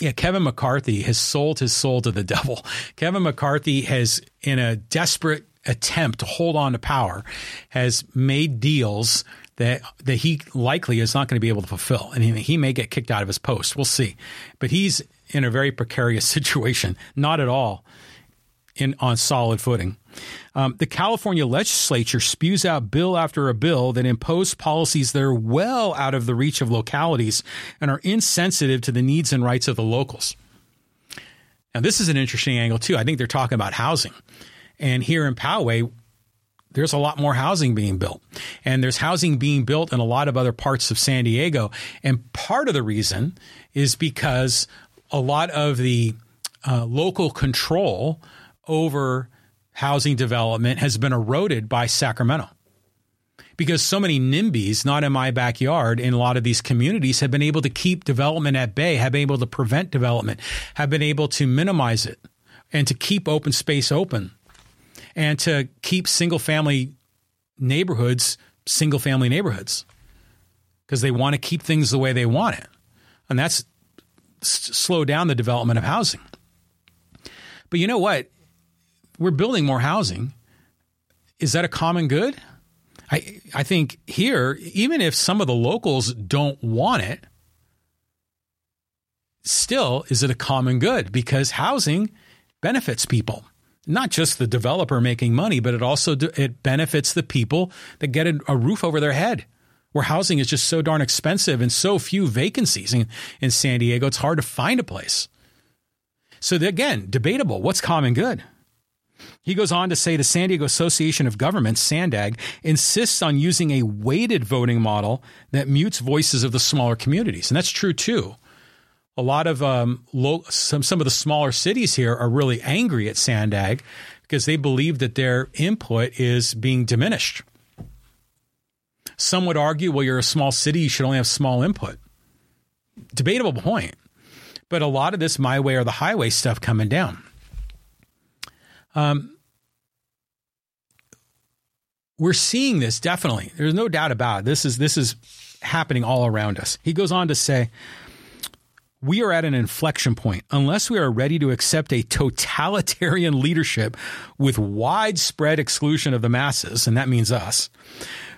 yeah, Kevin McCarthy has sold his soul to the [LAUGHS] devil. Kevin McCarthy has, in a desperate attempt to hold on to power, has made deals that that he likely is not going to be able to fulfill, and he, he may get kicked out of his post. We'll see, but he's in a very precarious [LAUGHS] situation, not at all in on solid footing. Um, the California legislature spews out bill after a bill that impose policies that are well out of the reach of localities and are insensitive to the needs and rights of the locals. Now, this is an interesting angle, too. I think they're talking about housing. And here in Poway, there's a lot more housing being built. And there's housing being built in a lot of other parts of San Diego. And part of the reason is because a lot of the uh, local control over housing development has been eroded by Sacramento. Because so many NIMBYs, not in my backyard, in a lot of these communities have been able to keep development at bay, have been able to prevent development, have been able to minimize it, and to keep open space open, and to keep single family neighborhoods single family neighborhoods because they want to keep things the way they want it. And that's slow down the development of housing. But you know what? We're building more housing. Is that a common good? I I think here, even if some of the locals don't want it, still is it a common good? Because housing benefits people. Not just the developer making money but it also it benefits the people that get a, roof over their head where housing is just so darn expensive and so few vacancies in, in san diego it's hard to find a place. So again debatable. What's common good he goes on to say the San Diego Association of Governments, SANDAG, insists on using a weighted voting model that mutes voices of the smaller communities. And that's true too. A lot of um, some, some of the smaller cities here are really angry at SANDAG because they believe that their input is being diminished. Some would argue, well, you're a small city, you should only have small input. Debatable point. But a lot of this my way or the highway stuff coming down. Um, we're seeing this definitely. There's no doubt about it. This is this is happening all around us. He goes on to say, we are at an inflection point. Unless we are ready to accept a totalitarian leadership with widespread exclusion of the masses, and that means us,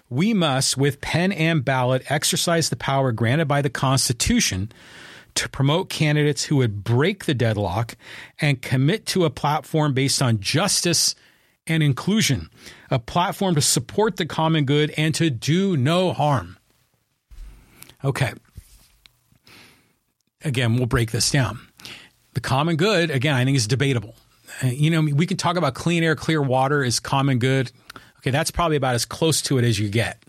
we must, with pen and ballot, exercise the power granted by the Constitution to promote candidates who would break the deadlock and commit to a platform based on justice and inclusion, a platform to support the common good and to do no harm. Okay. Again, we'll break this down. The common good, again, I think is debatable. You know, we can talk about clean air, clear water is common good. Okay, that's probably about as close to it as you get.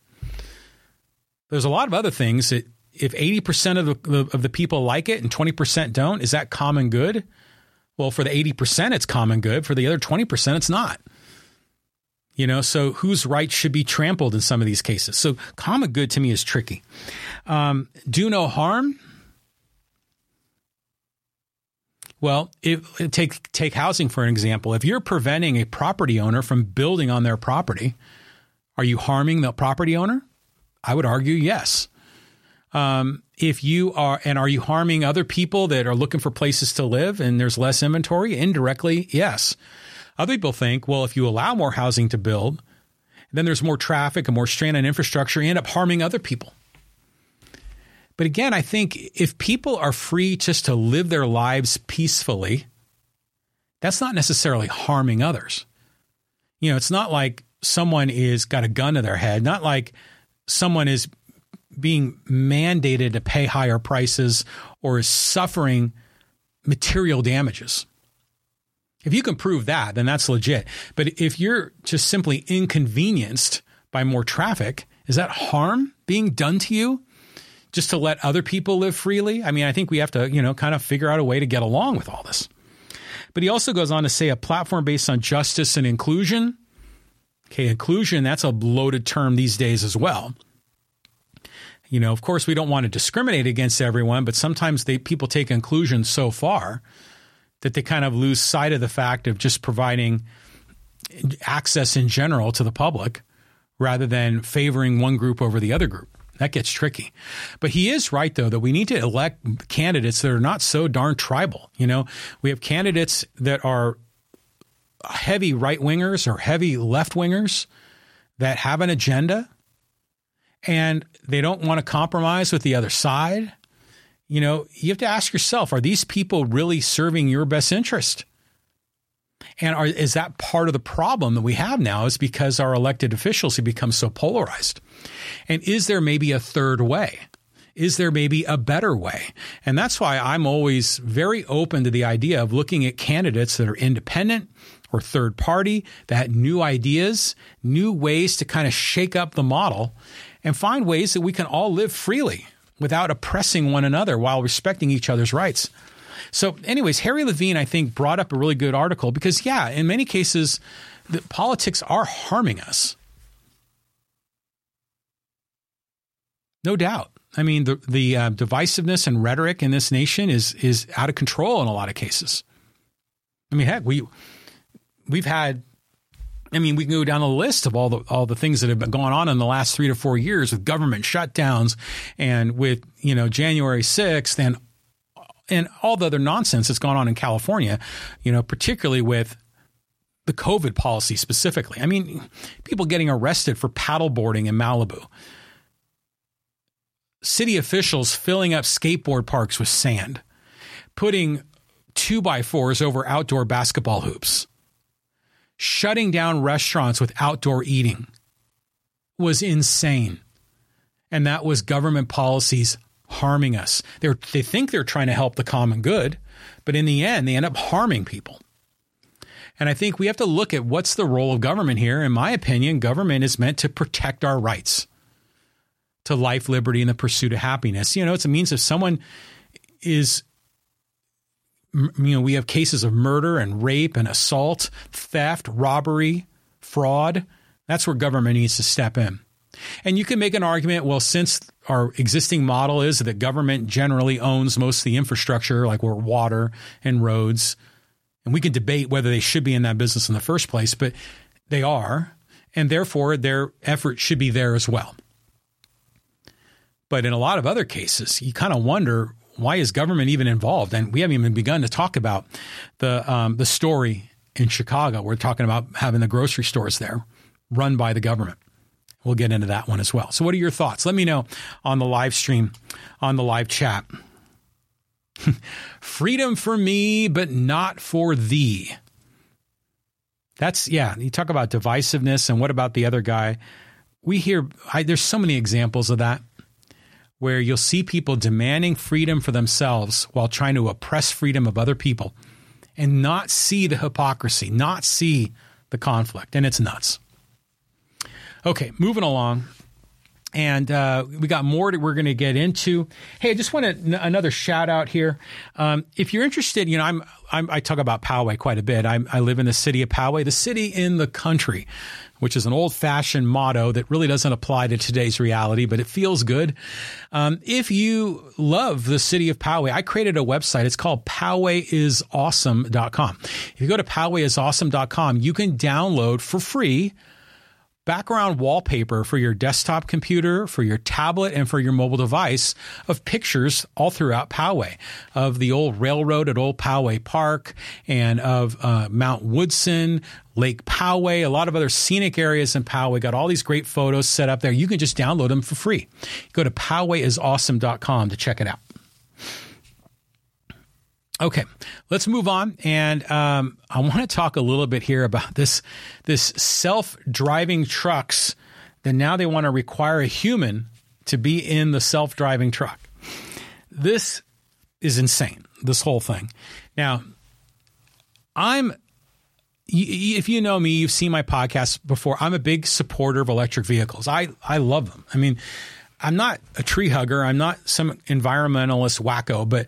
There's a lot of other things that if 80% of the, of the people like it and 20% don't, is that common good? Well, for the 80%, it's common good. For the other 20%, it's not. You know, so whose rights should be trampled in some of these cases? So common good to me is tricky. Um, do no harm. Well, take take housing for an example. If you're preventing a property owner from building on their property, are you harming the property owner? I would argue yes. Um, if you are, and are you harming other people that are looking for places to live and there's less inventory? Indirectly, yes. Other people think, well, if you allow more housing to build, then there's more traffic and more strain on infrastructure, you end up harming other people. But again, I think if people are free just to live their lives peacefully, that's not necessarily harming others. You know, it's not like someone is got a gun to their head, not like someone is being mandated to pay higher prices or is suffering material damages. If you can prove that, then that's legit. But if you're just simply inconvenienced by more traffic, is that harm being done to you just to let other people live freely? I mean, I think we have to, you know, kind of figure out a way to get along with all this. But he also goes on to say a platform based on justice and inclusion. Okay, inclusion, that's a loaded term these days as well. You know, of course, we don't want to discriminate against everyone, but sometimes they, people take inclusion so far that they kind of lose sight of the fact of just providing access in general to the public rather than favoring one group over the other group. That gets tricky. But he is right, though, that we need to elect candidates that are not so darn tribal. You know, we have candidates that are heavy right wingers or heavy left wingers that have an agenda and they don't want to compromise with the other side you know, you have to ask yourself, are these people really serving your best interest? And are, is that part of the problem that we have now is because our elected officials have become so polarized? And is there maybe a third way? Is there maybe a better way? And that's why I'm always very open to the idea of looking at candidates that are independent or third party, that new ideas, new ways to kind of shake up the model and find ways that we can all live freely without oppressing one another while respecting each other's rights. So, anyways, Harry Levine, I think, brought up a really good article because, yeah, in many cases, the politics are harming us. No doubt. I mean, the the uh, divisiveness and rhetoric in this nation is is out of control in a lot of cases. I mean, heck, we we've had. I mean, we can go down the list of all the all the things that have been going on in the last three to four years with government shutdowns and with you know January sixth and and all the other nonsense that's gone on in California. You know, particularly with the COVID policy specifically. I mean, people getting arrested for paddleboarding in Malibu city officials filling up skateboard parks with sand, putting two by fours over outdoor basketball hoops, shutting down restaurants with outdoor eating was insane. And that was government policies harming us. They're, they think they're trying to help the common good, but in the end, they end up harming people. And I think we have to look at what's the role of government here. In my opinion, government is meant to protect our rights to life, liberty, and the pursuit of happiness. You know, it's a means if someone is, you know, we have cases of murder and rape and assault, theft, robbery, fraud. That's where government needs to step in. And you can make an argument, well, since our existing model is that government generally owns most of the infrastructure, like we're water and roads, and we can debate whether they should be in that business in the first place, but they are, and therefore their effort should be there as well. But in a lot of other cases, you kind of wonder why is government even involved? And we haven't even begun to talk about the um, the story in Chicago. We're talking about having the grocery stores there run by the government. We'll get into that one as well. So, what are your thoughts? Let me know on the live stream, on the live chat. [LAUGHS] Freedom for me, but not for thee. That's, yeah, you talk about divisiveness, and what about the other guy? We hear, I, there's so many examples of that where you'll see people demanding freedom for themselves while trying to oppress freedom of other people and not see the hypocrisy, not see the conflict. And it's nuts. Okay, moving along. And uh, we got more that we're going to get into. Hey, I just want to, another shout out here. Um, if you're interested, you know, I'm, I'm, i talk about Poway quite a bit. I'm, I live in the city of Poway, the city in the country which is an old fashioned motto that really doesn't apply to today's reality, but it feels good. Um, if you love the city of Poway, I created a website. It's called powayisawesome.com. If you go to powayisawesome.com, you can download for free background wallpaper for your desktop computer, for your tablet, and for your mobile device of pictures all throughout Poway of the old railroad at Old Poway Park and of uh, Mount Woodson, Lake Poway, a lot of other scenic areas in Poway. Got all these great photos set up there. You can just download them for free. Go to powayisawesome.com to check it out. Okay, let's move on, and um, I want to talk a little bit here about this this self driving trucks that now they want to require a human to be in the self driving truck. This is insane. This whole thing. Now, I'm if you know me, you've seen my podcast before. I'm a big supporter of electric vehicles. I I love them. I mean, I'm not a tree hugger. I'm not some environmentalist wacko, but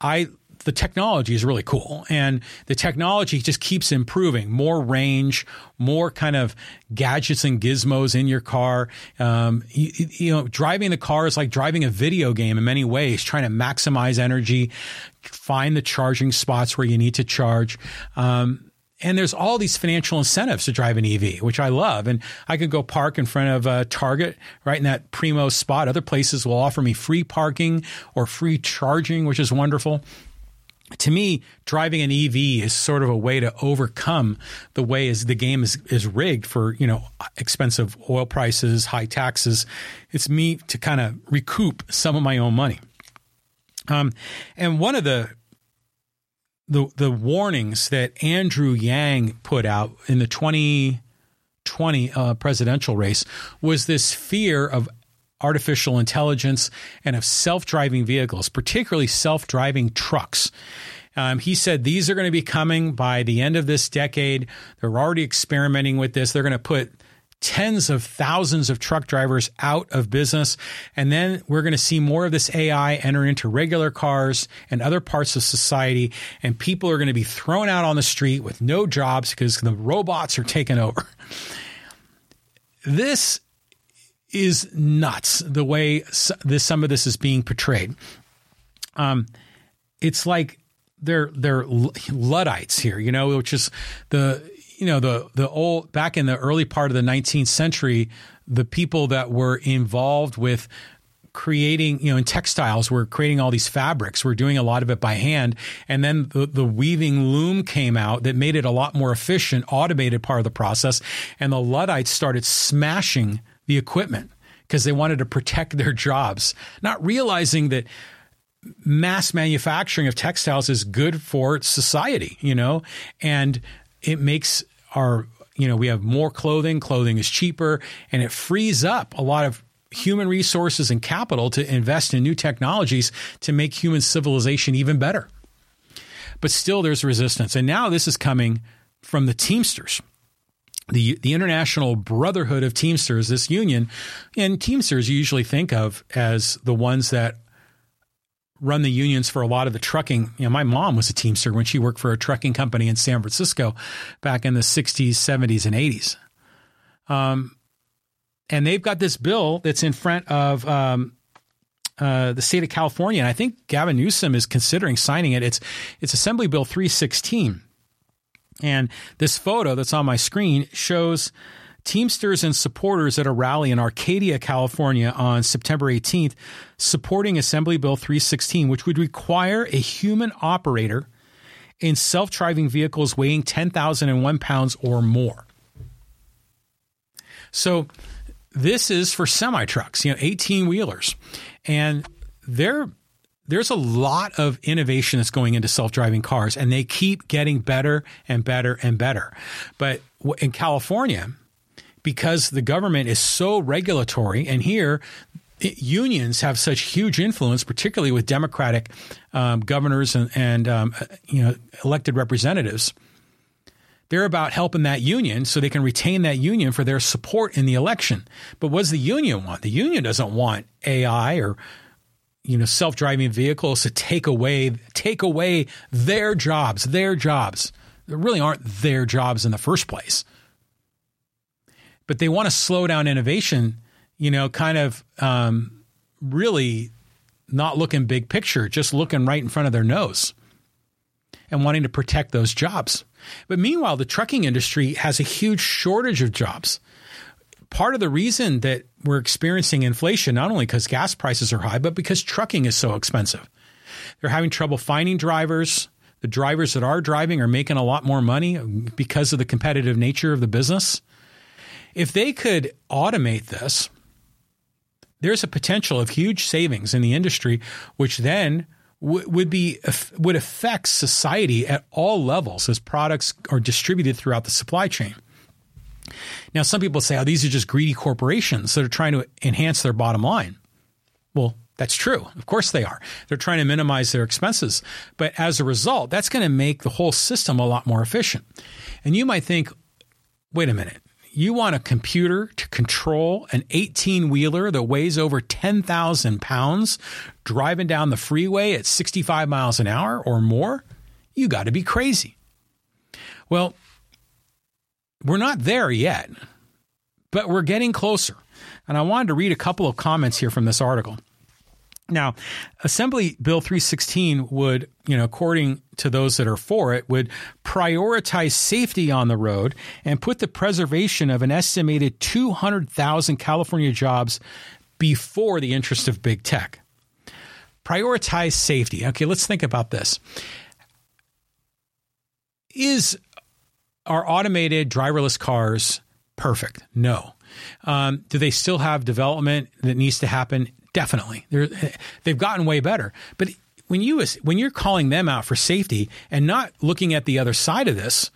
I the technology is really cool and the technology just keeps improving more range more kind of gadgets and gizmos in your car um, you, you, know driving the car is like driving a video game in many ways trying to maximize energy find the charging spots where you need to charge um, and there's all these financial incentives to drive an EV, which I love. And I could go park in front of a Target right in that primo spot. Other places will offer me free parking or free charging, which is wonderful to me, driving an EV is sort of a way to overcome the way as the game is, is rigged for, you know, expensive oil prices, high taxes. It's me to kind of recoup some of my own money. Um, and one of the the the warnings that Andrew Yang put out in the 2020 uh, presidential race was this fear of artificial intelligence and of self-driving vehicles, particularly self-driving trucks. Um, he said these are going to be coming by the end of this decade. They're already experimenting with this. They're going to put tens of thousands of truck drivers out of business. And then we're going to see more of this AI enter into regular cars and other parts of society. And people are going to be thrown out on the street with no jobs because the robots are taking over. This is nuts the way this, some of this is being portrayed. Um, it's like they're they're Luddites here, you know, which is the you know the the old back in the early part of the 19th century, the people that were involved with creating, you know, in textiles, we're creating all these fabrics. We're doing a lot of it by hand. And then the, the weaving loom came out that made it a lot more efficient, automated part of the process. And the Luddites started smashing the equipment because they wanted to protect their jobs, not realizing that mass manufacturing of textiles is good for society, you know, and it makes our you know we have more clothing clothing is cheaper and it frees up a lot of human resources and capital to invest in new technologies to make human civilization even better. But still there's resistance. And now this is coming from the teamsters the the international brotherhood of teamsters this union and teamsters you usually think of as the ones that run the unions for a lot of the trucking. You know, my mom was a Teamster when she worked for a trucking company in San Francisco back in the 60s, 70s, and 80s. Um, and they've got this bill that's in front of um, uh, the state of California, and I think Gavin Newsom is considering signing it. It's it's Assembly Bill 316, and this photo that's on my screen shows Teamsters and supporters at a rally in Arcadia, California on September 18th, supporting Assembly Bill 316, which would require a human operator in self driving vehicles weighing 10,001 pounds or more. So, this is for semi trucks, you know, 18 wheelers. And there, there's a lot of innovation that's going into self driving cars, and they keep getting better and better and better. But in California, because the government is so regulatory, and here unions have such huge influence, particularly with Democratic um, governors and, and um, you know elected representatives. They're about helping that union so they can retain that union for their support in the election. But what does the union want? The union doesn't want AI or you know self-driving vehicles to take away take away their jobs, their jobs. There really aren't their jobs in the first place but they want to slow down innovation, you know, kind of um, really not looking big picture, just looking right in front of their nose and wanting to protect those jobs. But meanwhile, the trucking industry has a huge shortage of jobs. Part of the reason that we're experiencing inflation, not only because gas prices are high, but because trucking is so expensive. They're having trouble finding drivers. The drivers that are driving are making a lot more money because of the competitive nature of the business. If they could automate this, there's a potential of huge savings in the industry, which then would be would affect society at all levels as products are distributed throughout the supply chain. Now, some people say, "Oh, these are just greedy corporations that are trying to enhance their bottom line." Well, that's true. Of course they are. They're trying to minimize their expenses. But as a result, that's going to make the whole system a lot more efficient. And you might think, wait a minute you want a computer to control an 18 wheeler that weighs over 10,000 pounds driving down the freeway at 65 miles an hour or more? You got to be crazy. Well, we're not there yet, but we're getting closer. And I wanted to read a couple of comments here from this article. Now, Assembly Bill 316 would, you know, according to those that are for it, would prioritize safety on the road and put the preservation of an estimated 200,000 California jobs before the interest of big tech. Prioritize safety. Okay, let's think about this. Is our automated driverless cars perfect? No. Um, do they still have development that needs to happen? Definitely. They're, they've gotten way better. But when you when you're calling them out for safety and not looking at the other side of this,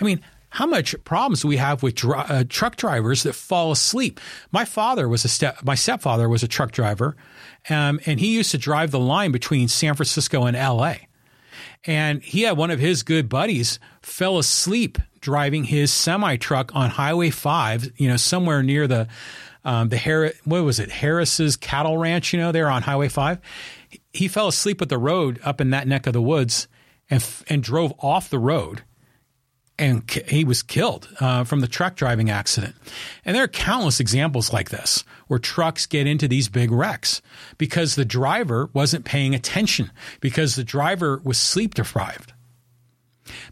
I mean, how much problems we have with uh, truck drivers that fall asleep. My father was a step, my stepfather was a truck driver, um, and he used to drive the line between San Francisco and L.A. And he had one of his good buddies fell asleep driving his semi truck on Highway Five, you know, somewhere near the um, the Har- what was it Harris's cattle ranch, you know, there on Highway Five. He fell asleep at the road up in that neck of the woods and and drove off the road and he was killed uh, from the truck driving accident. And there are countless examples like this where trucks get into these big wrecks because the driver wasn't paying attention, because the driver was sleep deprived.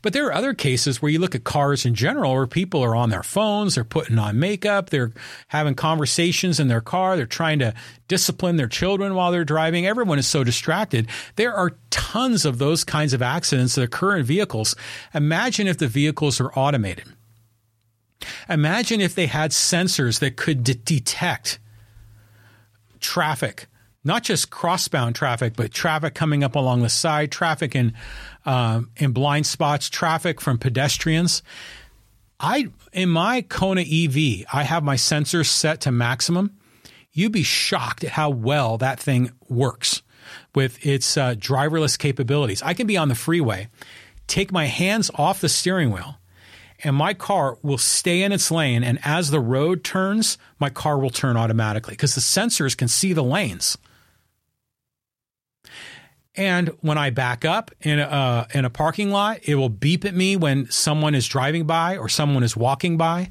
But there are other cases where you look at cars in general where people are on their phones, they're putting on makeup, they're having conversations in their car, they're trying to discipline their children while they're driving. Everyone is so distracted. There are tons of those kinds of accidents that occur in vehicles. Imagine if the vehicles are automated. Imagine if they had sensors that could de- detect traffic not just crossbound traffic, but traffic coming up along the side, traffic in um, in blind spots, traffic from pedestrians. I in my Kona EV, I have my sensors set to maximum. You'd be shocked at how well that thing works with its uh, driverless capabilities. I can be on the freeway, take my hands off the steering wheel, and my car will stay in its lane. And as the road turns, my car will turn automatically because the sensors can see the lanes. And when I back up in a, in a parking lot, it will beep at me when someone is driving by or someone is walking by.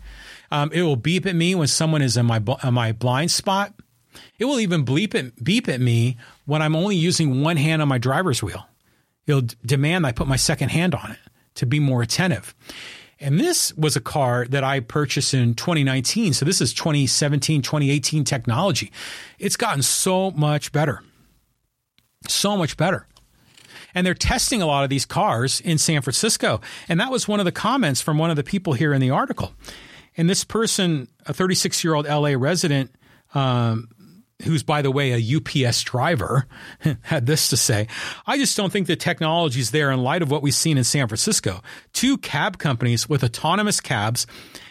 Um, it will beep at me when someone is in my in my blind spot. It will even bleep at, beep at me when I'm only using one hand on my driver's wheel. It'll d- demand I put my second hand on it to be more attentive. And this was a car that I purchased in 2019. So this is 2017, 2018 technology. It's gotten so much better so much better. And they're testing a lot of these cars in San Francisco. And that was one of the comments from one of the people here in the article. And this person, a 36 year old LA resident, um, who's, by the way, a UPS driver, [LAUGHS] had this to say I just don't think the technology is there in light of what we've seen in San Francisco. Two cab companies with autonomous cabs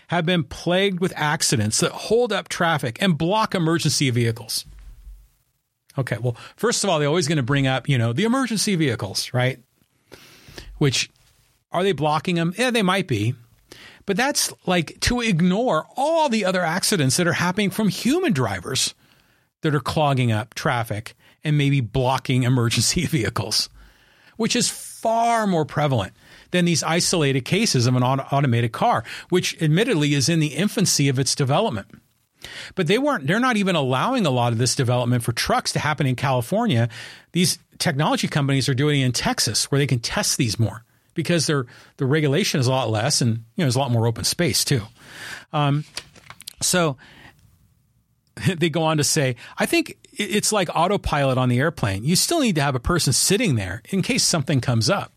have been plagued with accidents that hold up traffic and block emergency vehicles. Okay. Well, first of all, they're always going to bring up, you know, the emergency vehicles, right? Which are they blocking them? Yeah, they might be. But that's like to ignore all the other accidents that are happening from human drivers that are clogging up traffic and maybe blocking emergency [LAUGHS] vehicles, which is far more prevalent than these isolated cases of an automated car, which admittedly is in the infancy of its development. But they weren't, they're not even allowing a lot of this development for trucks to happen in California. These technology companies are doing it in Texas where they can test these more because they the regulation is a lot less and, you know, there's a lot more open space too. Um, so [LAUGHS] they go on to say, I think it's like autopilot on the airplane. You still need to have a person sitting there in case something comes up.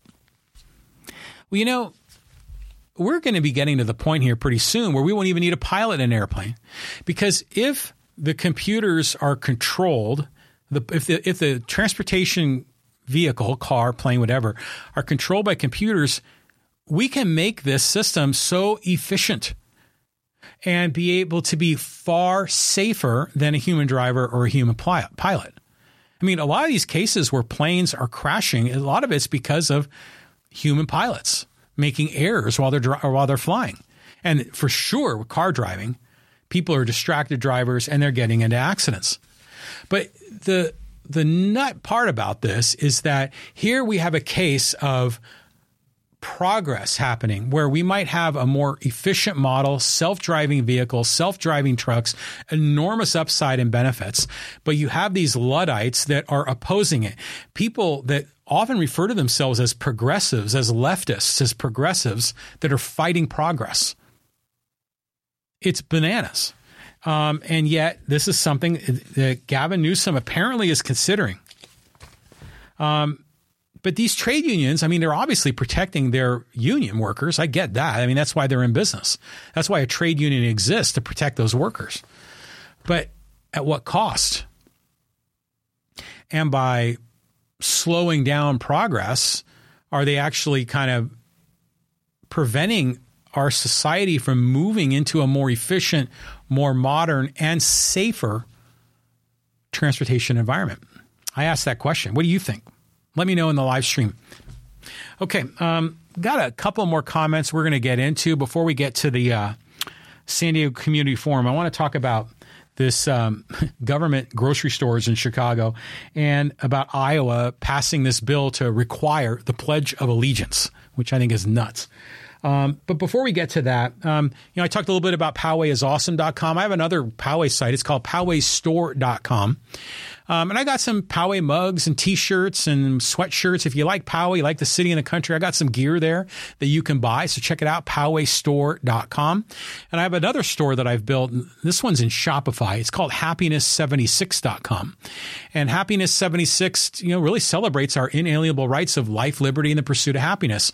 Well, you know, we're going to be getting to the point here pretty soon where we won't even need a pilot in an airplane. Because if the computers are controlled, the, if, the, if the transportation vehicle, car, plane, whatever, are controlled by computers, we can make this system so efficient and be able to be far safer than a human driver or a human pilot. I mean, a lot of these cases where planes are crashing, a lot of it's because of human pilots making errors while they're while they're flying. And for sure, with car driving, people are distracted drivers and they're getting into accidents. But the the nut part about this is that here we have a case of progress happening where we might have a more efficient model, self-driving vehicles, self-driving trucks, enormous upside and benefits, but you have these Luddites that are opposing it. People that often refer to themselves as progressives, as leftists, as progressives that are fighting progress. It's bananas. Um, and yet, this is something that Gavin Newsom apparently is considering. Um, but these trade unions, I mean, they're obviously protecting their union workers. I get that. I mean, that's why they're in business. That's why a trade union exists to protect those workers. But at what cost? And by slowing down progress? Are they actually kind of preventing our society from moving into a more efficient, more modern, and safer transportation environment? I asked that question. What do you think? Let me know in the live stream. Okay, um, got a couple more comments we're going to get into before we get to the uh, San Diego Community Forum. I want to talk about this um, [LAUGHS] government grocery stores in Chicago and about Iowa passing this bill to require the Pledge of Allegiance, which I think is nuts. Um, but before we get to that, um, you know, I talked a little bit about PowayIsAwesome.com. I have another Poway site. It's called PowayStore.com. Um, and I got some Poway mugs and t-shirts and sweatshirts. If you like Poway, you like the city and the country, I got some gear there that you can buy. So check it out, PowayStore.com. And I have another store that I've built. This one's in Shopify. It's called Happiness76.com. And Happiness 76, you know, really celebrates our inalienable rights of life, liberty, and the pursuit of happiness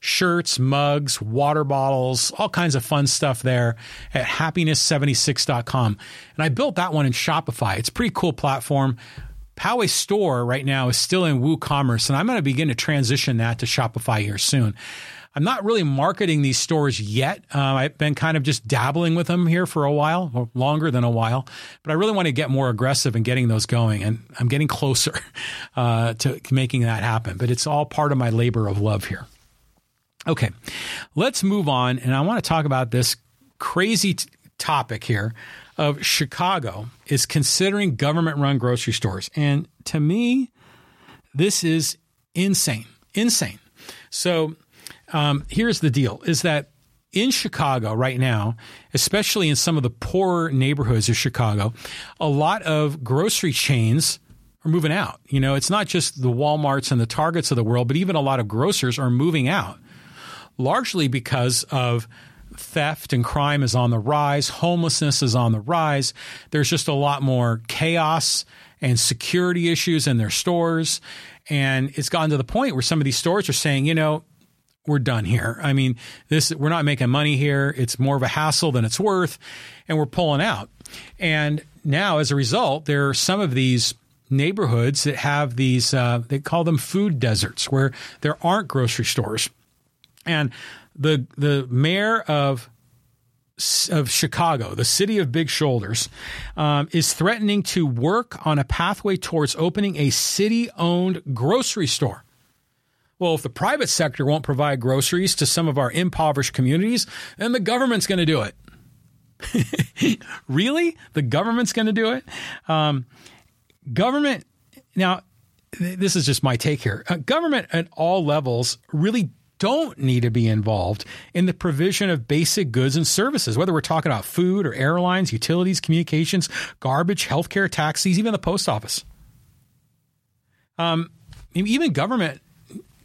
shirts, mugs, water bottles, all kinds of fun stuff there at happiness76.com. And I built that one in Shopify. It's a pretty cool platform. Poway Store right now is still in WooCommerce, and I'm going to begin to transition that to Shopify here soon. I'm not really marketing these stores yet. Uh, I've been kind of just dabbling with them here for a while, or longer than a while, but I really want to get more aggressive in getting those going, and I'm getting [LAUGHS] closer uh, to making that happen. But it's all part of my labor of love here. Okay, let's move on. And I want to talk about this crazy t- topic here of Chicago is considering government run grocery stores. And to me, this is insane, insane. So um, here's the deal is that in Chicago right now, especially in some of the poorer neighborhoods of Chicago, a lot of grocery chains are moving out. You know, it's not just the Walmarts and the Targets of the world, but even a lot of grocers are moving out largely because of theft and crime is on the rise, homelessness is on the rise. There's just a lot more chaos and security issues in their stores. And it's gotten to the point where some of these stores are saying, you know, we're done here. I mean, this we're not making money here. It's more of a hassle than it's worth, and we're pulling out. And now, as a result, there are some of these neighborhoods that have these. Uh, they call them food deserts, where there aren't grocery stores. And the the mayor of of Chicago, the city of big shoulders, um, is threatening to work on a pathway towards opening a city owned grocery store. Well, if the private sector won't provide groceries to some of our impoverished communities, then the government's going to do it. [LAUGHS] really? The government's going to do it? Um, government, now, this is just my take here. Uh, government at all levels really don't need to be involved in the provision of basic goods and services, whether we're talking about food or airlines, utilities, communications, garbage, healthcare, taxis, even the post office. Um, even government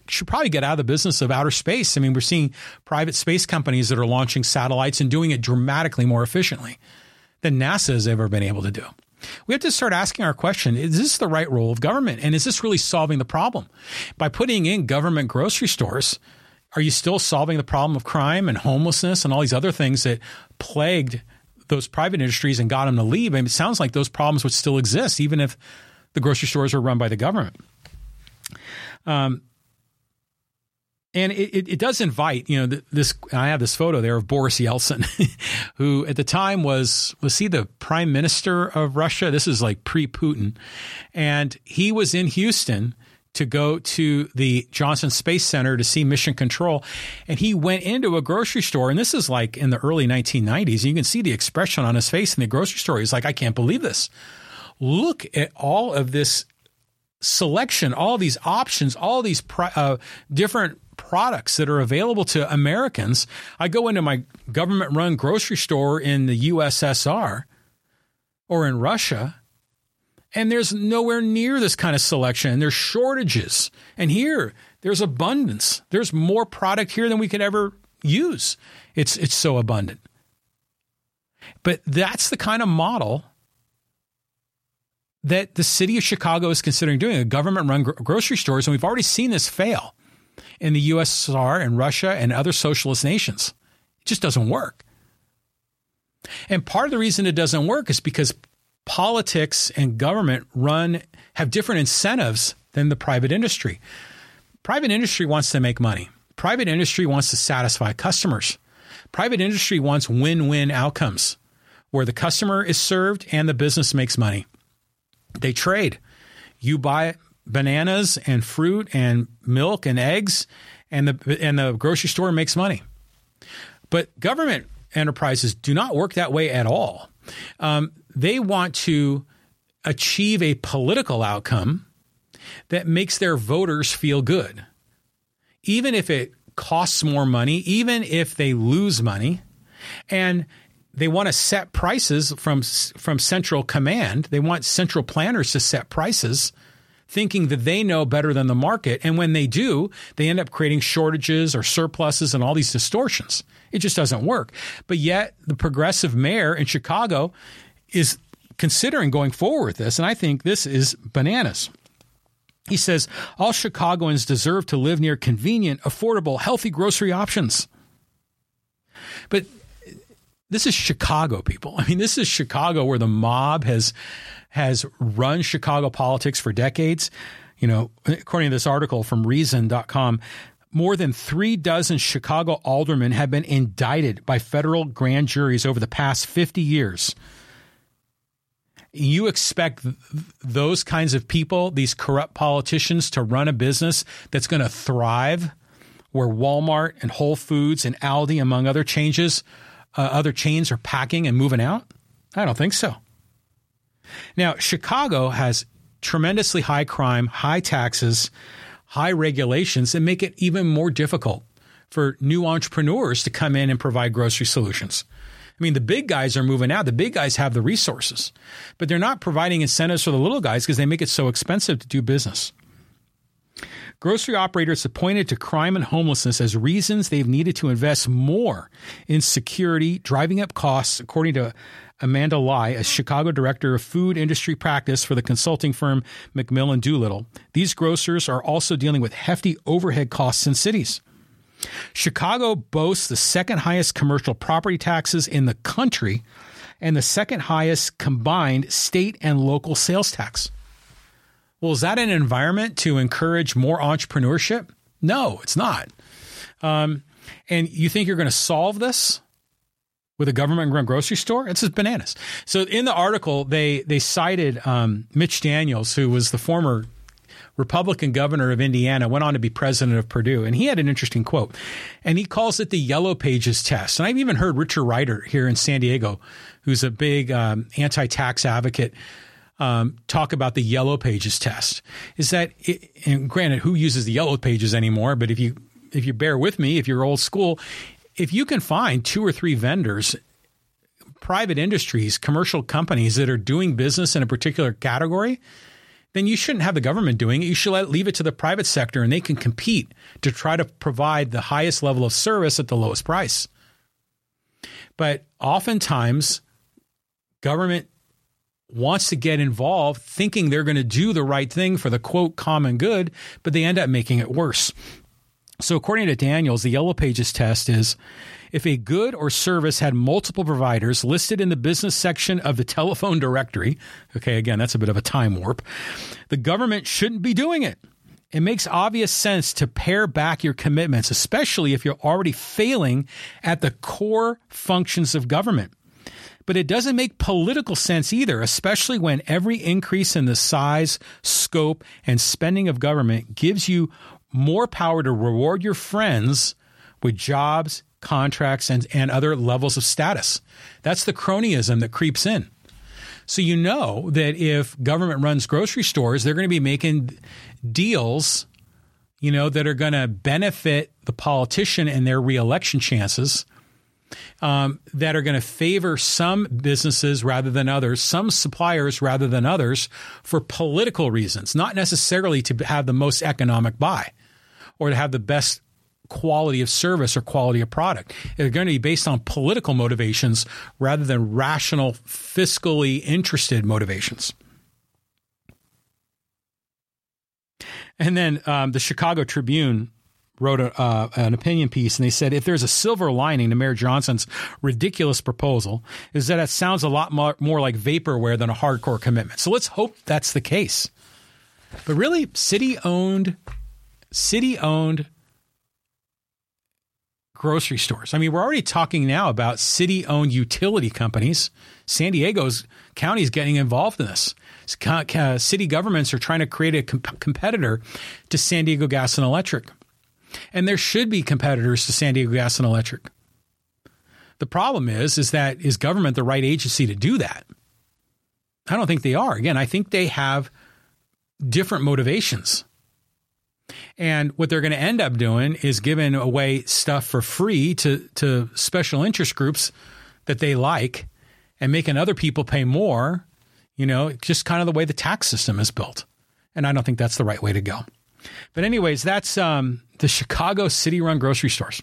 should probably get out of the business of outer space. I mean, we're seeing private space companies that are launching satellites and doing it dramatically more efficiently than NASA has ever been able to do. We have to start asking our question is this the right role of government? And is this really solving the problem? By putting in government grocery stores, are you still solving the problem of crime and homelessness and all these other things that plagued those private industries and got them to leave? I mean, it sounds like those problems would still exist even if the grocery stores were run by the government. Um, and it, it, it, does invite, you know, this. I have this photo there of Boris Yeltsin, [LAUGHS] who at the time was was he the prime minister of Russia? This is like pre-Putin, and he was in Houston to go to the Johnson Space Center to see Mission Control. And he went into a grocery store, and this is like in the early 1990s. And you can see the expression on his face in the grocery store. He's like, I can't believe this. Look at all of this selection, all these options, all these uh, different products that are available to Americans. I go into my government run grocery store in the USSR or in Russia and there's nowhere near this kind of selection. There's shortages. And here, there's abundance. There's more product here than we could ever use. It's, it's so abundant. But that's the kind of model that the city of Chicago is considering doing a government run gro- grocery stores. And we've already seen this fail in the USSR and Russia and other socialist nations. It just doesn't work. And part of the reason it doesn't work is because politics and government run have different incentives than the private industry. Private industry wants to make money. Private industry wants to satisfy customers. Private industry wants win win outcomes where the customer is served and the business makes money. They trade. You buy bananas and fruit and milk and eggs, and the, and the grocery store makes money. But government enterprises do not work that way at all. Um, they want to achieve a political outcome that makes their voters feel good. Even if it costs more money, even if they lose money, and they want to set prices from from central command. They want central planners to set prices thinking that they know better than the market and when they do, they end up creating shortages or surpluses and all these distortions. It just doesn't work. But yet the progressive mayor in Chicago is considering going forward with this and I think this is bananas. He says all Chicagoans deserve to live near convenient, affordable, healthy grocery options. But this is Chicago, people. I mean, this is Chicago where the mob has has run Chicago politics for decades. You know, according to this article from Reason.com, more than three dozen Chicago aldermen have been indicted by federal grand juries over the past 50 years you expect those kinds of people, these corrupt politicians, to run a business that's going to thrive, where Walmart and Whole Foods and Aldi, among other changes, uh, other chains, are packing and moving out? I don't think so. Now, Chicago has tremendously high crime, high taxes, high regulations that make it even more difficult for new entrepreneurs to come in and provide grocery solutions. I mean, the big guys are moving out. The big guys have the resources, but they're not providing incentives for the little guys because they make it so expensive to do business. Grocery operators have pointed to crime and homelessness as reasons they've needed to invest more in security, driving up costs, according to Amanda Lai, a Chicago director of food industry practice for the consulting firm McMillan Doolittle. These grocers are also dealing with hefty overhead costs in cities. Chicago boasts the second highest commercial property taxes in the country and the second highest combined state and local sales tax. Well, is that an environment to encourage more entrepreneurship? No, it's not. Um, and you think you're going to solve this with a government run grocery store? It's just bananas. So in the article, they they cited um, Mitch Daniels, who was the former Republican governor of Indiana, went on to be president of Purdue. And he had an interesting quote. And he calls it the Yellow Pages test. And I've even heard Richard Rider here in San Diego, who's a big um, anti tax advocate. Um, talk about the yellow pages test is that it, and granted who uses the yellow pages anymore but if you if you bear with me if you're old school if you can find two or three vendors private industries commercial companies that are doing business in a particular category then you shouldn't have the government doing it. You should let, leave it to the private sector and they can compete to try to provide the highest level of service at the lowest price. But oftentimes, government wants to get involved thinking they're going to do the right thing for the quote common good, but they end up making it worse. So, according to Daniels, the Yellow Pages test is if a good or service had multiple providers listed in the business section of the telephone directory, okay, again, that's a bit of a time warp, the government shouldn't be doing it. It makes obvious sense to pare back your commitments, especially if you're already failing at the core functions of government. But it doesn't make political sense either, especially when every increase in the size, scope, and spending of government gives you more power to reward your friends with jobs contracts, and, and other levels of status. That's the cronyism that creeps in. So you know that if government runs grocery stores, they're going to be making deals, you know, that are going to benefit the politician and their reelection chances. Um, that are going to favor some businesses rather than others, some suppliers rather than others for political reasons, not necessarily to have the most economic buy or to have the best quality of service or quality of product. They're going to be based on political motivations rather than rational, fiscally interested motivations. And then um, the Chicago Tribune wrote a, uh, an opinion piece and they said if there's a silver lining to Mayor Johnson's ridiculous proposal is that it sounds a lot more, more like vaporware than a hardcore commitment. So let's hope that's the case. But really, city owned, city owned grocery stores. I mean, we're already talking now about city owned utility companies. San Diego's county is getting involved in this. Uh, city governments are trying to create a comp- competitor to San Diego Gas and Electric. And there should be competitors to San Diego Gas and Electric. The problem is, is that is government the right agency to do that? I don't think they are. Again, I think they have different motivations. And what they're going to end up doing is giving away stuff for free to, to special interest groups that they like and making other people pay more, you know, just kind of the way the tax system is built. And I don't think that's the right way to go. But, anyways, that's um, the Chicago city run grocery stores.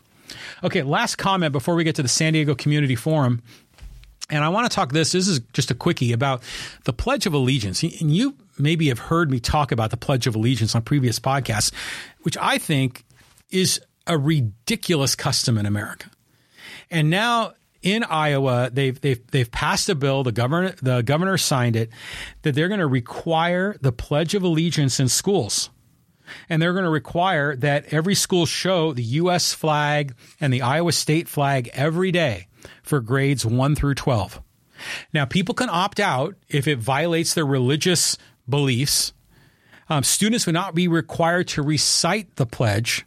Okay, last comment before we get to the San Diego Community Forum. And I want to talk this. This is just a quickie about the Pledge of Allegiance. And you maybe have heard me talk about the Pledge of Allegiance on previous podcasts, which I think is a ridiculous custom in America. And now in Iowa, they've they've they've passed a bill. The governor the governor signed it that they're going to require the Pledge of Allegiance in schools. And they're going to require that every school show the U.S. flag and the Iowa state flag every day for grades 1 through 12. Now, people can opt out if it violates their religious beliefs. Um, students would not be required to recite the pledge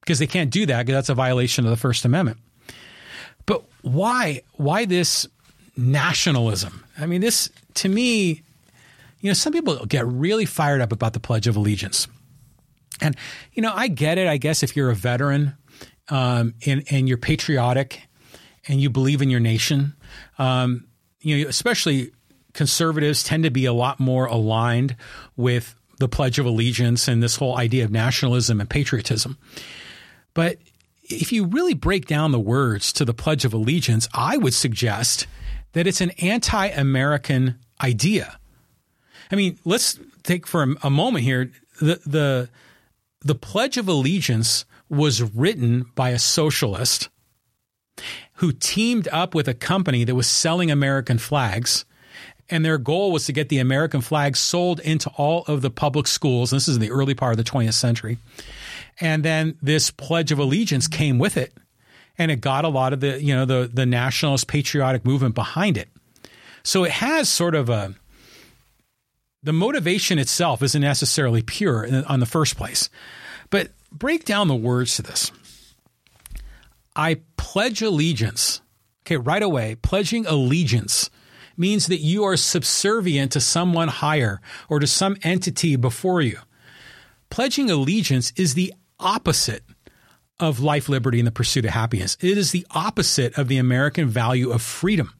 because they can't do that because that's a violation of the First Amendment. But why? Why this nationalism? I mean, this to me, you know, some people get really fired up about the Pledge of Allegiance, and you know, I get it. I guess if you're a veteran um, and and you're patriotic and you believe in your nation, um, you know, especially conservatives tend to be a lot more aligned with the Pledge of Allegiance and this whole idea of nationalism and patriotism. But if you really break down the words to the Pledge of Allegiance, I would suggest that it's an anti American idea. I mean, let's take for a, a moment here the, the, the Pledge of Allegiance was written by a socialist who teamed up with a company that was selling American flags. And their goal was to get the American flag sold into all of the public schools. This is in the early part of the 20th century. And then this Pledge of Allegiance came with it. And it got a lot of the, you know, the, the nationalist patriotic movement behind it. So it has sort of a, the motivation itself isn't necessarily pure on the first place. But break down the words to this. I pledge allegiance. Okay, right away, pledging allegiance means that you are subservient to someone higher or to some entity before you. Pledging allegiance is the opposite of life, liberty, and the pursuit of happiness. It is the opposite of the American value of freedom.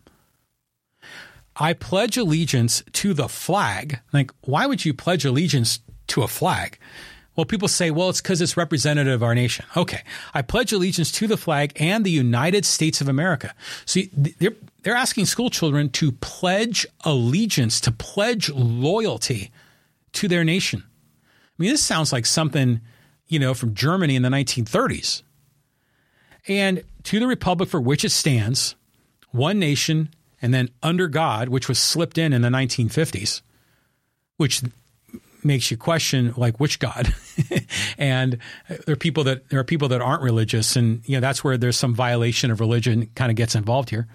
I pledge allegiance to the flag. Like, why would you pledge allegiance to a flag? Well, people say, well, it's because it's representative of our nation. Okay. I pledge allegiance to the flag and the United States of America. See, they're, they're asking school children to pledge allegiance, to pledge loyalty to their nation. I mean, this sounds like something, you know, from Germany in the 1930s. And to the republic for which it stands, one nation, and then under God, which was slipped in in the 1950s, which makes you question like which God. [LAUGHS] and there are people that there are people that aren't religious, and you know that's where there's some violation of religion kind of gets involved here.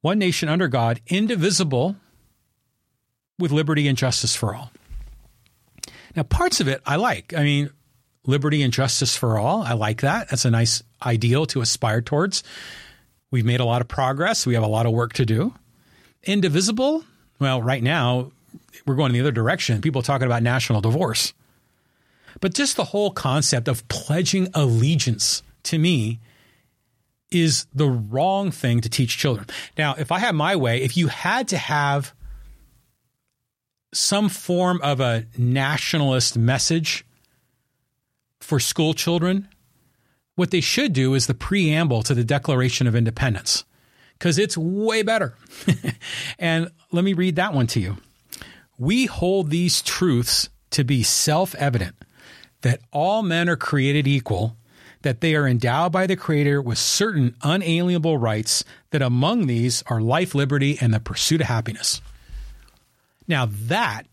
One nation under God, indivisible, with liberty and justice for all. Now, parts of it I like. I mean, liberty and justice for all. I like that. That's a nice ideal to aspire towards. We've made a lot of progress. We have a lot of work to do. Indivisible. Well, right now we're going in the other direction. People talking about national divorce. But just the whole concept of pledging allegiance to me is the wrong thing to teach children. Now, if I had my way, if you had to have some form of a nationalist message for school children, what they should do is the preamble to the Declaration of Independence, because it's way better. [LAUGHS] and let me read that one to you. We hold these truths to be self evident that all men are created equal, that they are endowed by the Creator with certain unalienable rights, that among these are life, liberty, and the pursuit of happiness. Now, that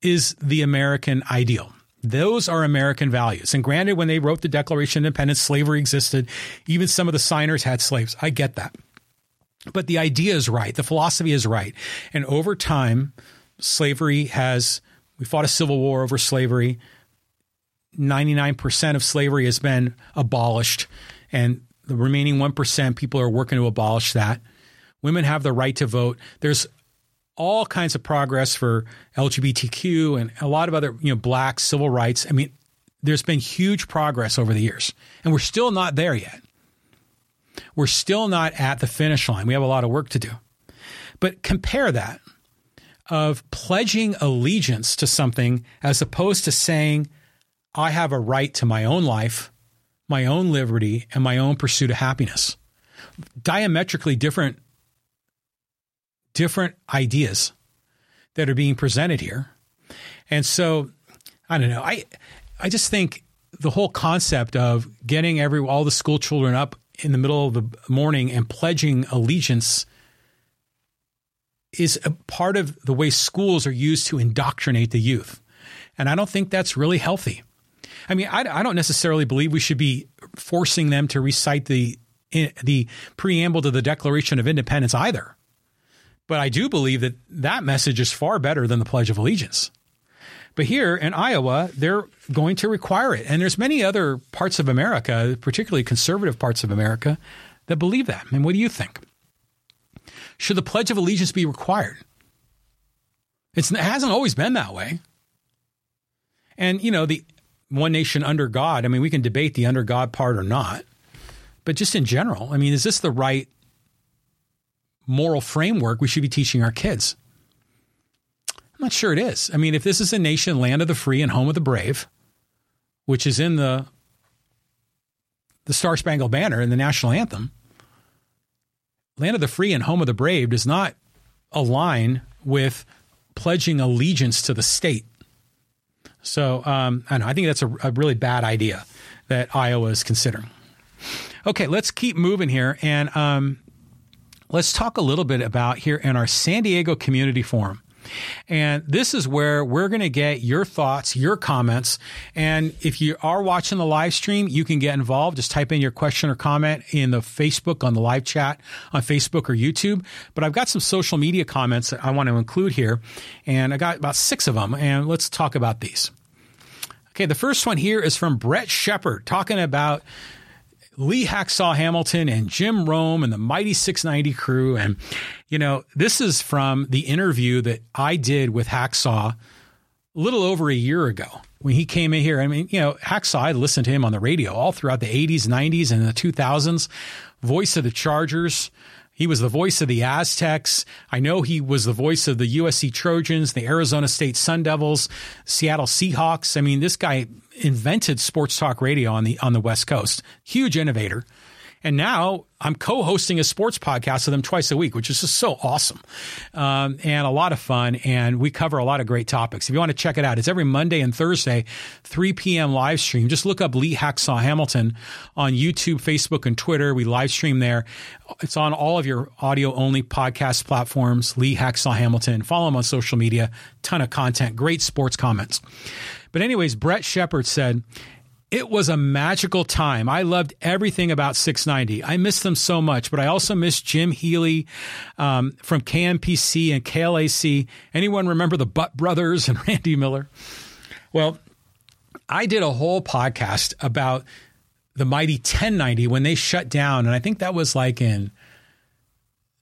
is the American ideal. Those are American values. And granted, when they wrote the Declaration of Independence, slavery existed. Even some of the signers had slaves. I get that. But the idea is right. The philosophy is right. And over time, slavery has, we fought a civil war over slavery. 99% of slavery has been abolished. And the remaining 1%, people are working to abolish that. Women have the right to vote. There's all kinds of progress for LGBTQ and a lot of other, you know, black civil rights. I mean, there's been huge progress over the years, and we're still not there yet. We're still not at the finish line. We have a lot of work to do. But compare that of pledging allegiance to something as opposed to saying, I have a right to my own life, my own liberty, and my own pursuit of happiness. Diametrically different different ideas that are being presented here. And so I don't know. I I just think the whole concept of getting every all the school children up in the middle of the morning and pledging allegiance is a part of the way schools are used to indoctrinate the youth. And I don't think that's really healthy. I mean, I, I don't necessarily believe we should be forcing them to recite the eh, the preamble to the Declaration of Independence either. But I do believe that that message is far better than the Pledge of Allegiance. But here in Iowa, they're going to require it. And there's many other parts of America, particularly conservative parts of America, that believe that. And what do you think? Should the Pledge of Allegiance be required? It's, it hasn't always been that way. And, you know, the one nation under God, I mean, we can debate the under God part or not. But just in general, I mean, is this the right moral framework we should be teaching our kids? I'm not sure it is. I mean, if this is a nation, land of the free and home of the brave, which is in the the Star Spangled Banner and the national anthem, land of the free and home of the brave does not align with pledging allegiance to the state. So um, I know I think that's a, a really bad idea that Iowa is considering. Okay, let's keep moving here, and um, let's talk a little bit about here in our San Diego Community Forum. And this is where we're going to get your thoughts, your comments. And if you are watching the live stream, you can get involved. Just type in your question or comment in the Facebook on the live chat on Facebook or YouTube. But I've got some social media comments that I want to include here. And I got about six of them. And let's talk about these. Okay, the first one here is from Brett Shepard talking about Lee Hacksaw Hamilton and Jim Rome and the Mighty 690 crew. And, you know, this is from the interview that I did with Hacksaw a little over a year ago when he came in here. I mean, you know, Hacksaw, I listened to him on the radio all throughout the 80s, 90s, and the 2000s. Voice of the Chargers. He was the voice of the Aztecs. I know he was the voice of the USC Trojans, the Arizona State Sun Devils, Seattle Seahawks. I mean, this guy invented sports talk radio on the on the West Coast. Huge innovator. And now I'm co-hosting a sports podcast with them twice a week, which is just so awesome um, and a lot of fun. And we cover a lot of great topics. If you want to check it out, it's every Monday and Thursday, 3 p.m. live stream. Just look up Lee Hacksaw Hamilton on YouTube, Facebook, and Twitter. We live stream there. It's on all of your audio only podcast platforms. Lee Hacksaw Hamilton. Follow him on social media. Ton of content. Great sports comments. But anyways, Brett Shepard said, it was a magical time. I loved everything about 690. I miss them so much, but I also miss Jim Healy um, from KMPC and KLAC. Anyone remember the Butt Brothers and [LAUGHS] Randy Miller? Well, I did a whole podcast about the mighty 1090 when they shut down, and I think that was like in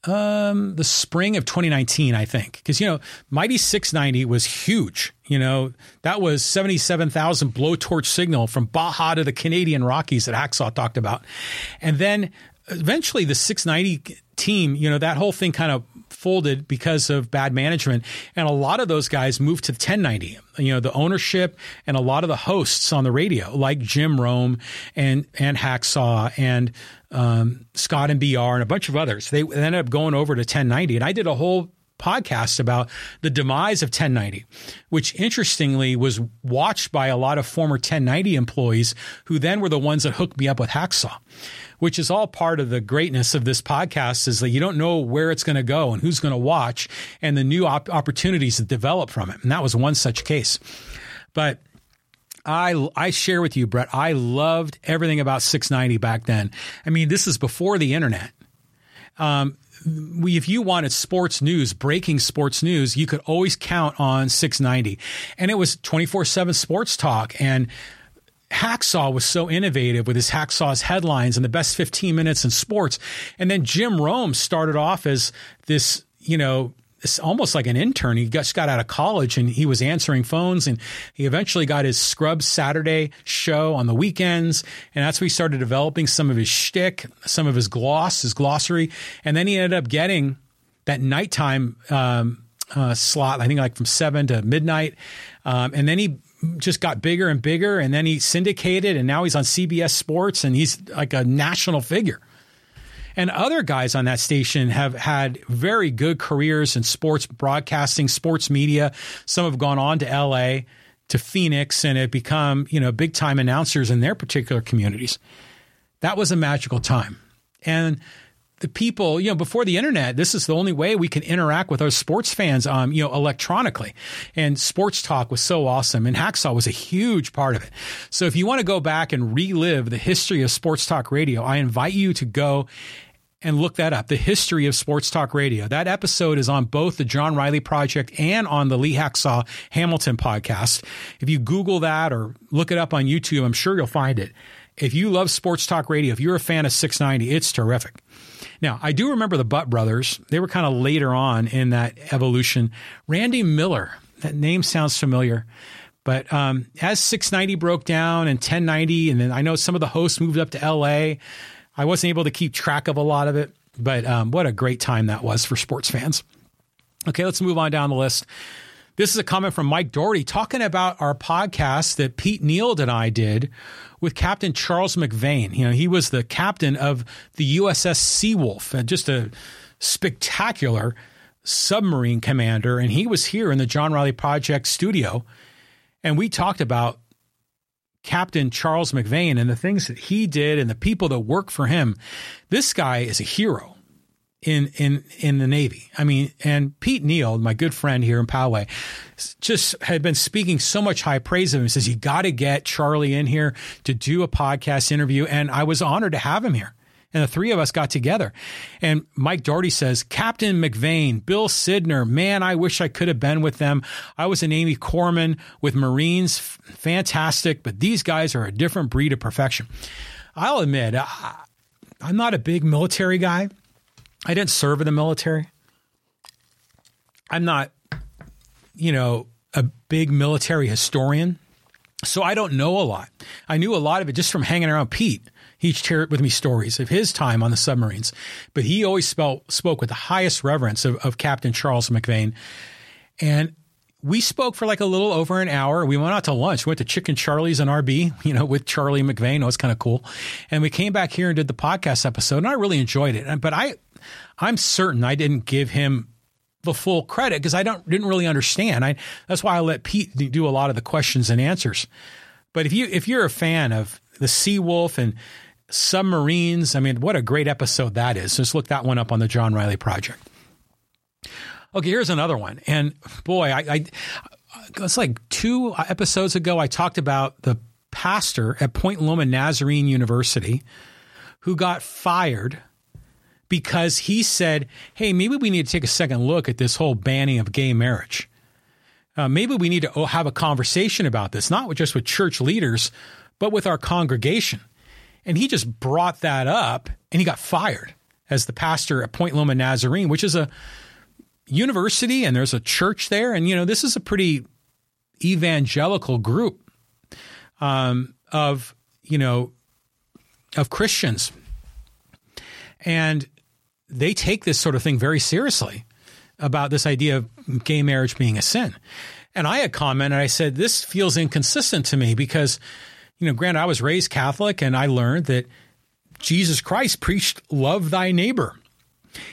um, the spring of 2019, I think, because you know, Mighty 690 was huge. You know, that was 77,000 blowtorch signal from Baja to the Canadian Rockies that Hacksaw talked about, and then eventually the 690 team, you know, that whole thing kind of folded because of bad management. And a lot of those guys moved to 1090. You know, the ownership and a lot of the hosts on the radio, like Jim Rome and and Hacksaw and um, Scott and BR and a bunch of others, they ended up going over to 1090. And I did a whole podcast about the demise of 1090, which interestingly was watched by a lot of former 1090 employees who then were the ones that hooked me up with Hacksaw, which is all part of the greatness of this podcast is that you don't know where it's going to go and who's going to watch and the new op- opportunities that develop from it. And that was one such case. But I I share with you, Brett. I loved everything about 690 back then. I mean, this is before the internet. Um, we, if you wanted sports news, breaking sports news, you could always count on 690, and it was 24 seven sports talk and. Hacksaw was so innovative with his Hacksaw's headlines and the best 15 minutes in sports. And then Jim Rome started off as this, you know, it's almost like an intern. He just got out of college and he was answering phones and he eventually got his Scrub Saturday show on the weekends. And that's where he started developing some of his shtick, some of his gloss, his glossary. And then he ended up getting that nighttime um, uh, slot, I think like from seven to midnight. Um, and then he just got bigger and bigger and then he syndicated and now he's on CBS Sports and he's like a national figure. And other guys on that station have had very good careers in sports broadcasting, sports media. Some have gone on to LA, to Phoenix, and have become, you know, big time announcers in their particular communities. That was a magical time. And the people, you know, before the internet, this is the only way we can interact with our sports fans, um, you know, electronically. And sports talk was so awesome. And Hacksaw was a huge part of it. So if you want to go back and relive the history of sports talk radio, I invite you to go and look that up. The history of sports talk radio. That episode is on both the John Riley Project and on the Lee Hacksaw Hamilton podcast. If you Google that or look it up on YouTube, I'm sure you'll find it. If you love sports talk radio, if you're a fan of 690, it's terrific. Now, I do remember the Butt Brothers. They were kind of later on in that evolution. Randy Miller, that name sounds familiar. But um, as 690 broke down and 1090, and then I know some of the hosts moved up to LA, I wasn't able to keep track of a lot of it. But um, what a great time that was for sports fans. Okay, let's move on down the list. This is a comment from Mike Doherty talking about our podcast that Pete Neild and I did with Captain Charles McVane. You know, he was the captain of the USS Seawolf, uh, just a spectacular submarine commander. And he was here in the John Riley Project studio. And we talked about Captain Charles McVane and the things that he did and the people that work for him. This guy is a hero in in in the Navy. I mean, and Pete Neal, my good friend here in Poway, just had been speaking so much high praise of him. He says you got to get Charlie in here to do a podcast interview, and I was honored to have him here. And the three of us got together. And Mike Doherty says, Captain McVane, Bill Sidner, man, I wish I could have been with them. I was an Navy corpsman with Marines, fantastic, but these guys are a different breed of perfection. I'll admit, I, I'm not a big military guy. I didn't serve in the military. I'm not, you know, a big military historian. So I don't know a lot. I knew a lot of it just from hanging around Pete. He shared with me stories of his time on the submarines, but he always spoke with the highest reverence of, of Captain Charles McVane. And we spoke for like a little over an hour. We went out to lunch. We went to Chicken Charlie's and RB, you know, with Charlie McVane. It was kind of cool. And we came back here and did the podcast episode, and I really enjoyed it. But I, I'm certain I didn't give him the full credit because I don't didn't really understand. I that's why I let Pete do a lot of the questions and answers. But if you if you're a fan of the Seawolf and submarines, I mean, what a great episode that is. Just look that one up on the John Riley Project. Okay, here's another one, and boy, I, I it's like two episodes ago I talked about the pastor at Point Loma Nazarene University who got fired because he said, hey, maybe we need to take a second look at this whole banning of gay marriage. Uh, maybe we need to oh, have a conversation about this, not just with church leaders, but with our congregation. And he just brought that up and he got fired as the pastor at Point Loma Nazarene, which is a university and there's a church there. And, you know, this is a pretty evangelical group um, of, you know, of Christians. And they take this sort of thing very seriously about this idea of gay marriage being a sin. And I had commented, I said, this feels inconsistent to me because, you know, granted, I was raised Catholic and I learned that Jesus Christ preached love thy neighbor.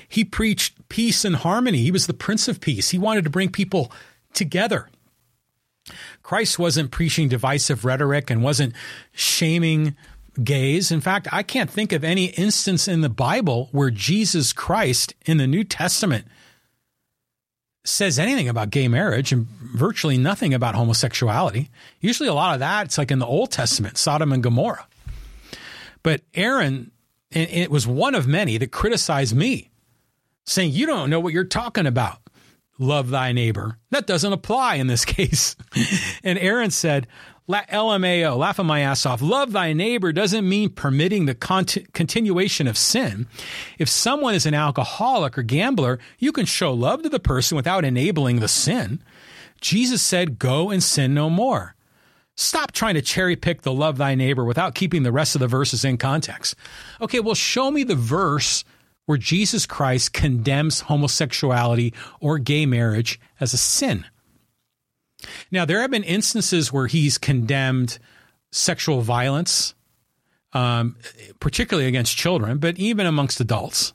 He preached peace and harmony. He was the Prince of Peace. He wanted to bring people together. Christ wasn't preaching divisive rhetoric and wasn't shaming gays. In fact, I can't think of any instance in the Bible where Jesus Christ in the New Testament says anything about gay marriage and virtually nothing about homosexuality. Usually, a lot of that, it's like in the Old Testament, Sodom and Gomorrah. But Aaron, and it was one of many that criticized me, saying, You don't know what you're talking about. Love thy neighbor. That doesn't apply in this [LAUGHS] case. and Aaron said, LMAO, laughing my ass off. Love thy neighbor doesn't mean permitting the cont- continuation of sin. If someone is an alcoholic or gambler, you can show love to the person without enabling the sin. Jesus said, Go and sin no more. Stop trying to cherry pick the love thy neighbor without keeping the rest of the verses in context. Okay, well, show me the verse where Jesus Christ condemns homosexuality or gay marriage as a sin. Now, there have been instances where he's condemned sexual violence, um, particularly against children, but even amongst adults,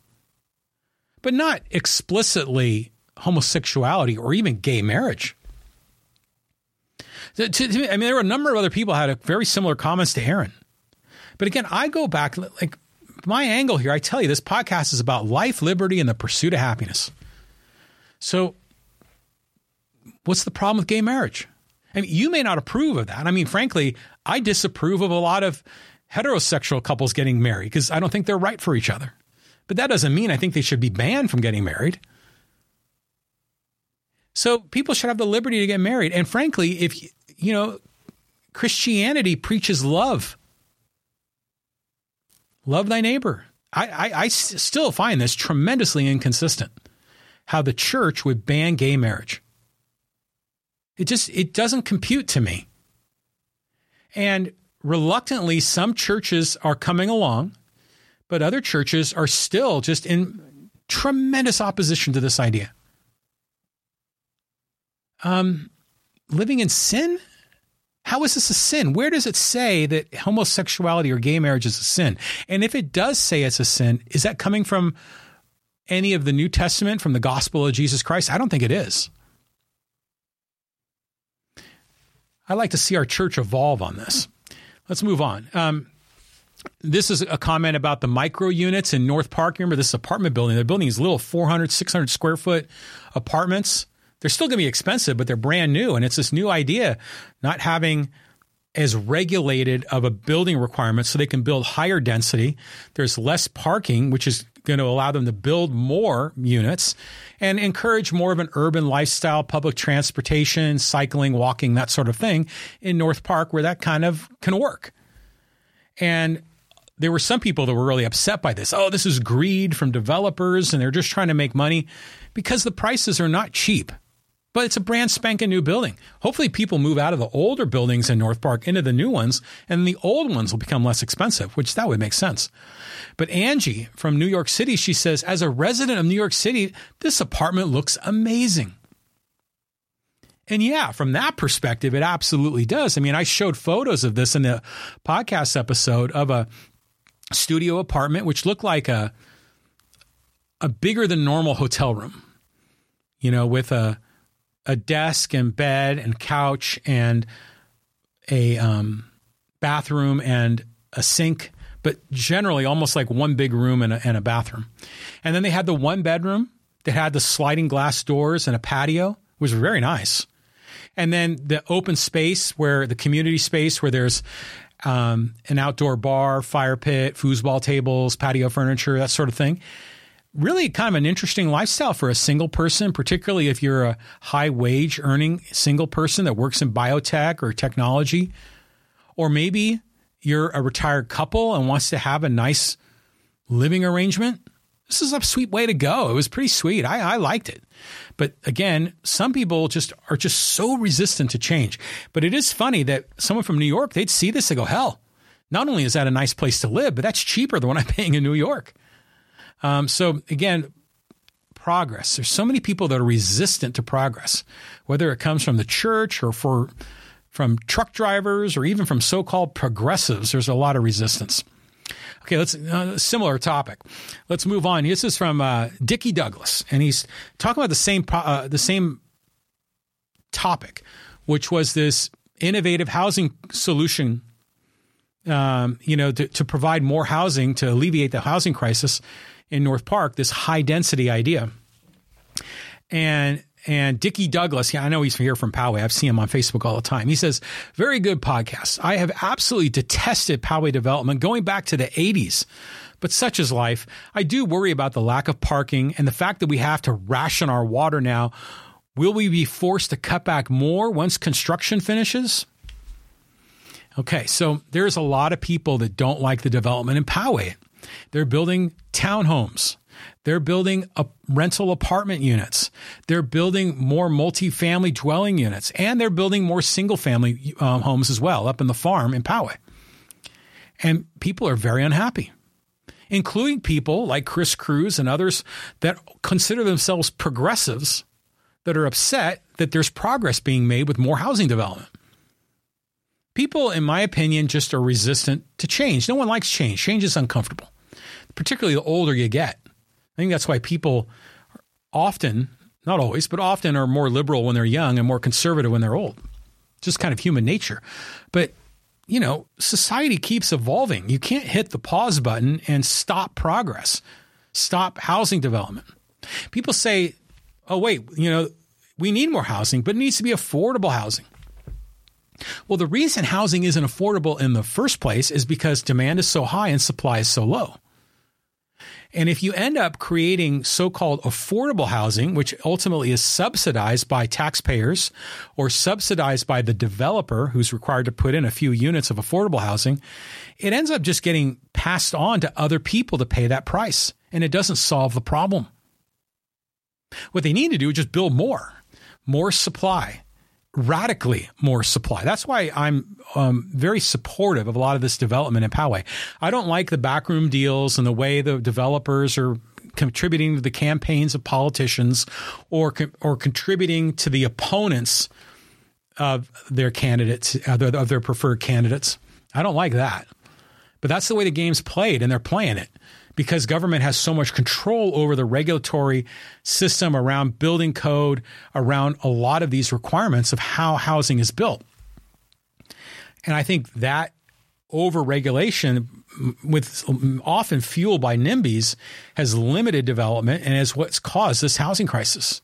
but not explicitly homosexuality or even gay marriage. To, to, I mean, there were a number of other people had very similar comments to Aaron. But again, I go back, like my angle here, I tell you, this podcast is about life, liberty, and the pursuit of happiness. So what's the problem with gay marriage? I mean, you may not approve of that. I mean, frankly, I disapprove of a lot of heterosexual couples getting married because I don't think they're right for each other. But that doesn't mean I think they should be banned from getting married. So people should have the liberty to get married. And frankly, if you know, Christianity preaches love. Love thy neighbor. I, I, I still find this tremendously inconsistent. How the church would ban gay marriage. It just it doesn't compute to me. And reluctantly, some churches are coming along, but other churches are still just in tremendous opposition to this idea. Um, living in sin? How is this a sin? Where does it say that homosexuality or gay marriage is a sin? And if it does say it's a sin, is that coming from any of the New Testament, from the gospel of Jesus Christ? I don't think it is. I like to see our church evolve on this. Let's move on. Um, this is a comment about the micro units in North Park. Remember this apartment building? They're building these little 400, 600 square foot apartments. They're still going to be expensive, but they're brand new. And it's this new idea, not having as regulated of a building requirement so they can build higher density. There's less parking, which is going to allow them to build more units and encourage more of an urban lifestyle, public transportation, cycling, walking, that sort of thing in North Park where that kind of can work. And there were some people that were really upset by this. Oh, this is greed from developers and they're just trying to make money because the prices are not cheap but it's a brand spanking new building. Hopefully, people move out of the older buildings in North Park into the new ones, and the old ones will become less expensive, which that would make sense. But Angie from New York City, she says, as a resident of New York City, this apartment looks amazing. And yeah, from that perspective, it absolutely does. I mean, I showed photos of this in the podcast episode of a studio apartment, which looked like a a bigger than normal hotel room. You know, with a a desk and bed and couch and a um, bathroom and a sink, but generally almost like one big room and a, and a bathroom. And then they had the one bedroom that had the sliding glass doors and a patio, it was very nice. And then the open space where the community space where there's um, an outdoor bar, fire pit, foosball tables, patio furniture, that sort of thing really kind of an interesting lifestyle for a single person, particularly if you're a high wage earning single person that works in biotech or technology. Or maybe you're a retired couple and wants to have a nice living arrangement. This is a sweet way to go. It was pretty sweet. I, I liked it. But again, some people just are just so resistant to change. But it is funny that someone from New York, they'd see this and go, hell, not only is that a nice place to live, but that's cheaper than what I'm paying in New York. Um, so again, progress. There's so many people that are resistant to progress, whether it comes from the church or for from truck drivers or even from so-called progressives. There's a lot of resistance. Okay, let's uh, similar topic. Let's move on. This is from uh, Dickie Douglas, and he's talking about the same uh, the same topic, which was this innovative housing solution. Um, you know, to, to provide more housing to alleviate the housing crisis in North Park. This high density idea, and and Dickie Douglas, yeah, I know he's here from Poway. I've seen him on Facebook all the time. He says, very good podcast. I have absolutely detested Poway development going back to the 80s. But such is life. I do worry about the lack of parking and the fact that we have to ration our water now. Will we be forced to cut back more once construction finishes? Okay, so there's a lot of people that don't like the development in Poway. They're building townhomes they're building rental apartment units. They're building more multi-family dwelling units, and they're building more single-family um, homes as well up in the farm in Poway. And people are very unhappy, including people like Chris Cruz and others that consider themselves progressives that are upset that there's progress being made with more housing development. People, in my opinion, just are resistant to change. No one likes change. Change is uncomfortable, particularly the older you get. I think that's why people often, not always, but often are more liberal when they're young and more conservative when they're old. Just kind of human nature. But, you know, society keeps evolving. You can't hit the pause button and stop progress, stop housing development. People say, oh, wait, you know, we need more housing, but it needs to be affordable housing. Well, the reason housing isn't affordable in the first place is because demand is so high and supply is so low. And if you end up creating so called affordable housing, which ultimately is subsidized by taxpayers or subsidized by the developer who's required to put in a few units of affordable housing, it ends up just getting passed on to other people to pay that price. And it doesn't solve the problem. What they need to do is just build more, more supply radically more supply. That's why I'm um, very supportive of a lot of this development in Poway. I don't like the backroom deals and the way the developers are contributing to the campaigns of politicians or or contributing to the opponents of their candidates of their preferred candidates. I don't like that. But that's the way the game's played and they're playing it because government has so much control over the regulatory system around building code, around a lot of these requirements of how housing is built. And I think that over regulation with often fueled by NIMBYs has limited development and is what's caused this housing crisis.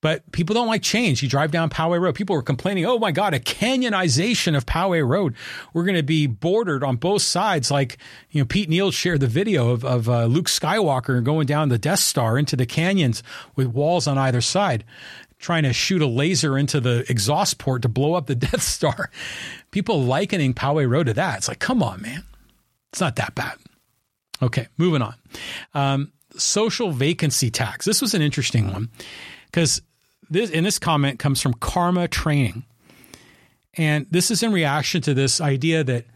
But people don't like change. You drive down Poway Road. People were complaining, oh my God, a canyonization of Poway Road. We're going to be bordered on both sides. Like, you know, Pete Neal shared the video of, of uh, Luke Skywalker going down the Death Star into the canyons with walls on either side, trying to shoot a laser into the exhaust port to blow up the [LAUGHS] Death Star. People likening Poway Road to that. It's like, come on, man. It's not that bad. Okay, moving on. Um, social vacancy tax. This was an interesting one because this and this comment comes from Karma Training. And this is in reaction to this idea that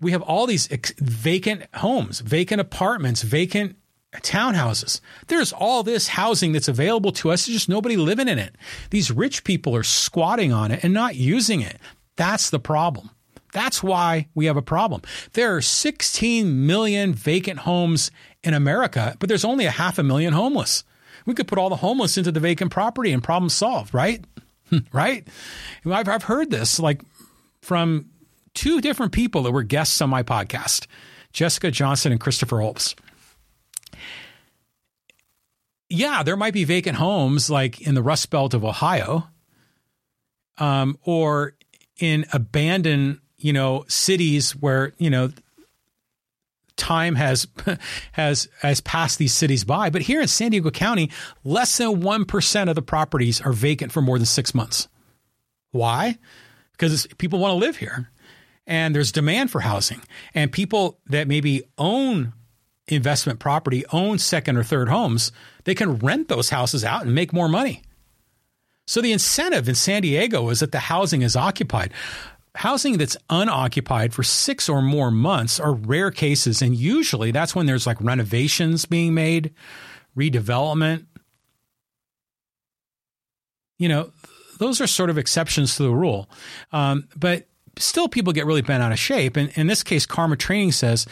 we have all these ex- vacant homes, vacant apartments, vacant townhouses. There's all this housing that's available to us, there's just nobody living in it. These rich people are squatting on it and not using it. That's the problem. That's why we have a problem. There are 16 million vacant homes in America, but there's only a half a million homeless. We could put all the homeless into the vacant property and problem solved, right? right? I've, I've heard this like from two different people that were guests on my podcast Jessica Johnson and Christopher Holmes. Yeah, there might be vacant homes like in the Rust Belt of Ohio um, or in abandoned, you know, cities where, you know, time has [LAUGHS] has has passed these cities by. But here in San Diego County, less than one percent of the properties are vacant for more than six months. Why? Because people want to live here, and there's demand for housing, and people that maybe own investment property, own second or third homes, they can rent those houses out and make more money. So the incentive in San Diego is that the housing is occupied housing that's unoccupied for six or more months are rare cases. And usually that's when there's like renovations being made, redevelopment. You know, those are sort of exceptions to the rule. Um, but still people get really bent out of shape. And in this case, Karma Training says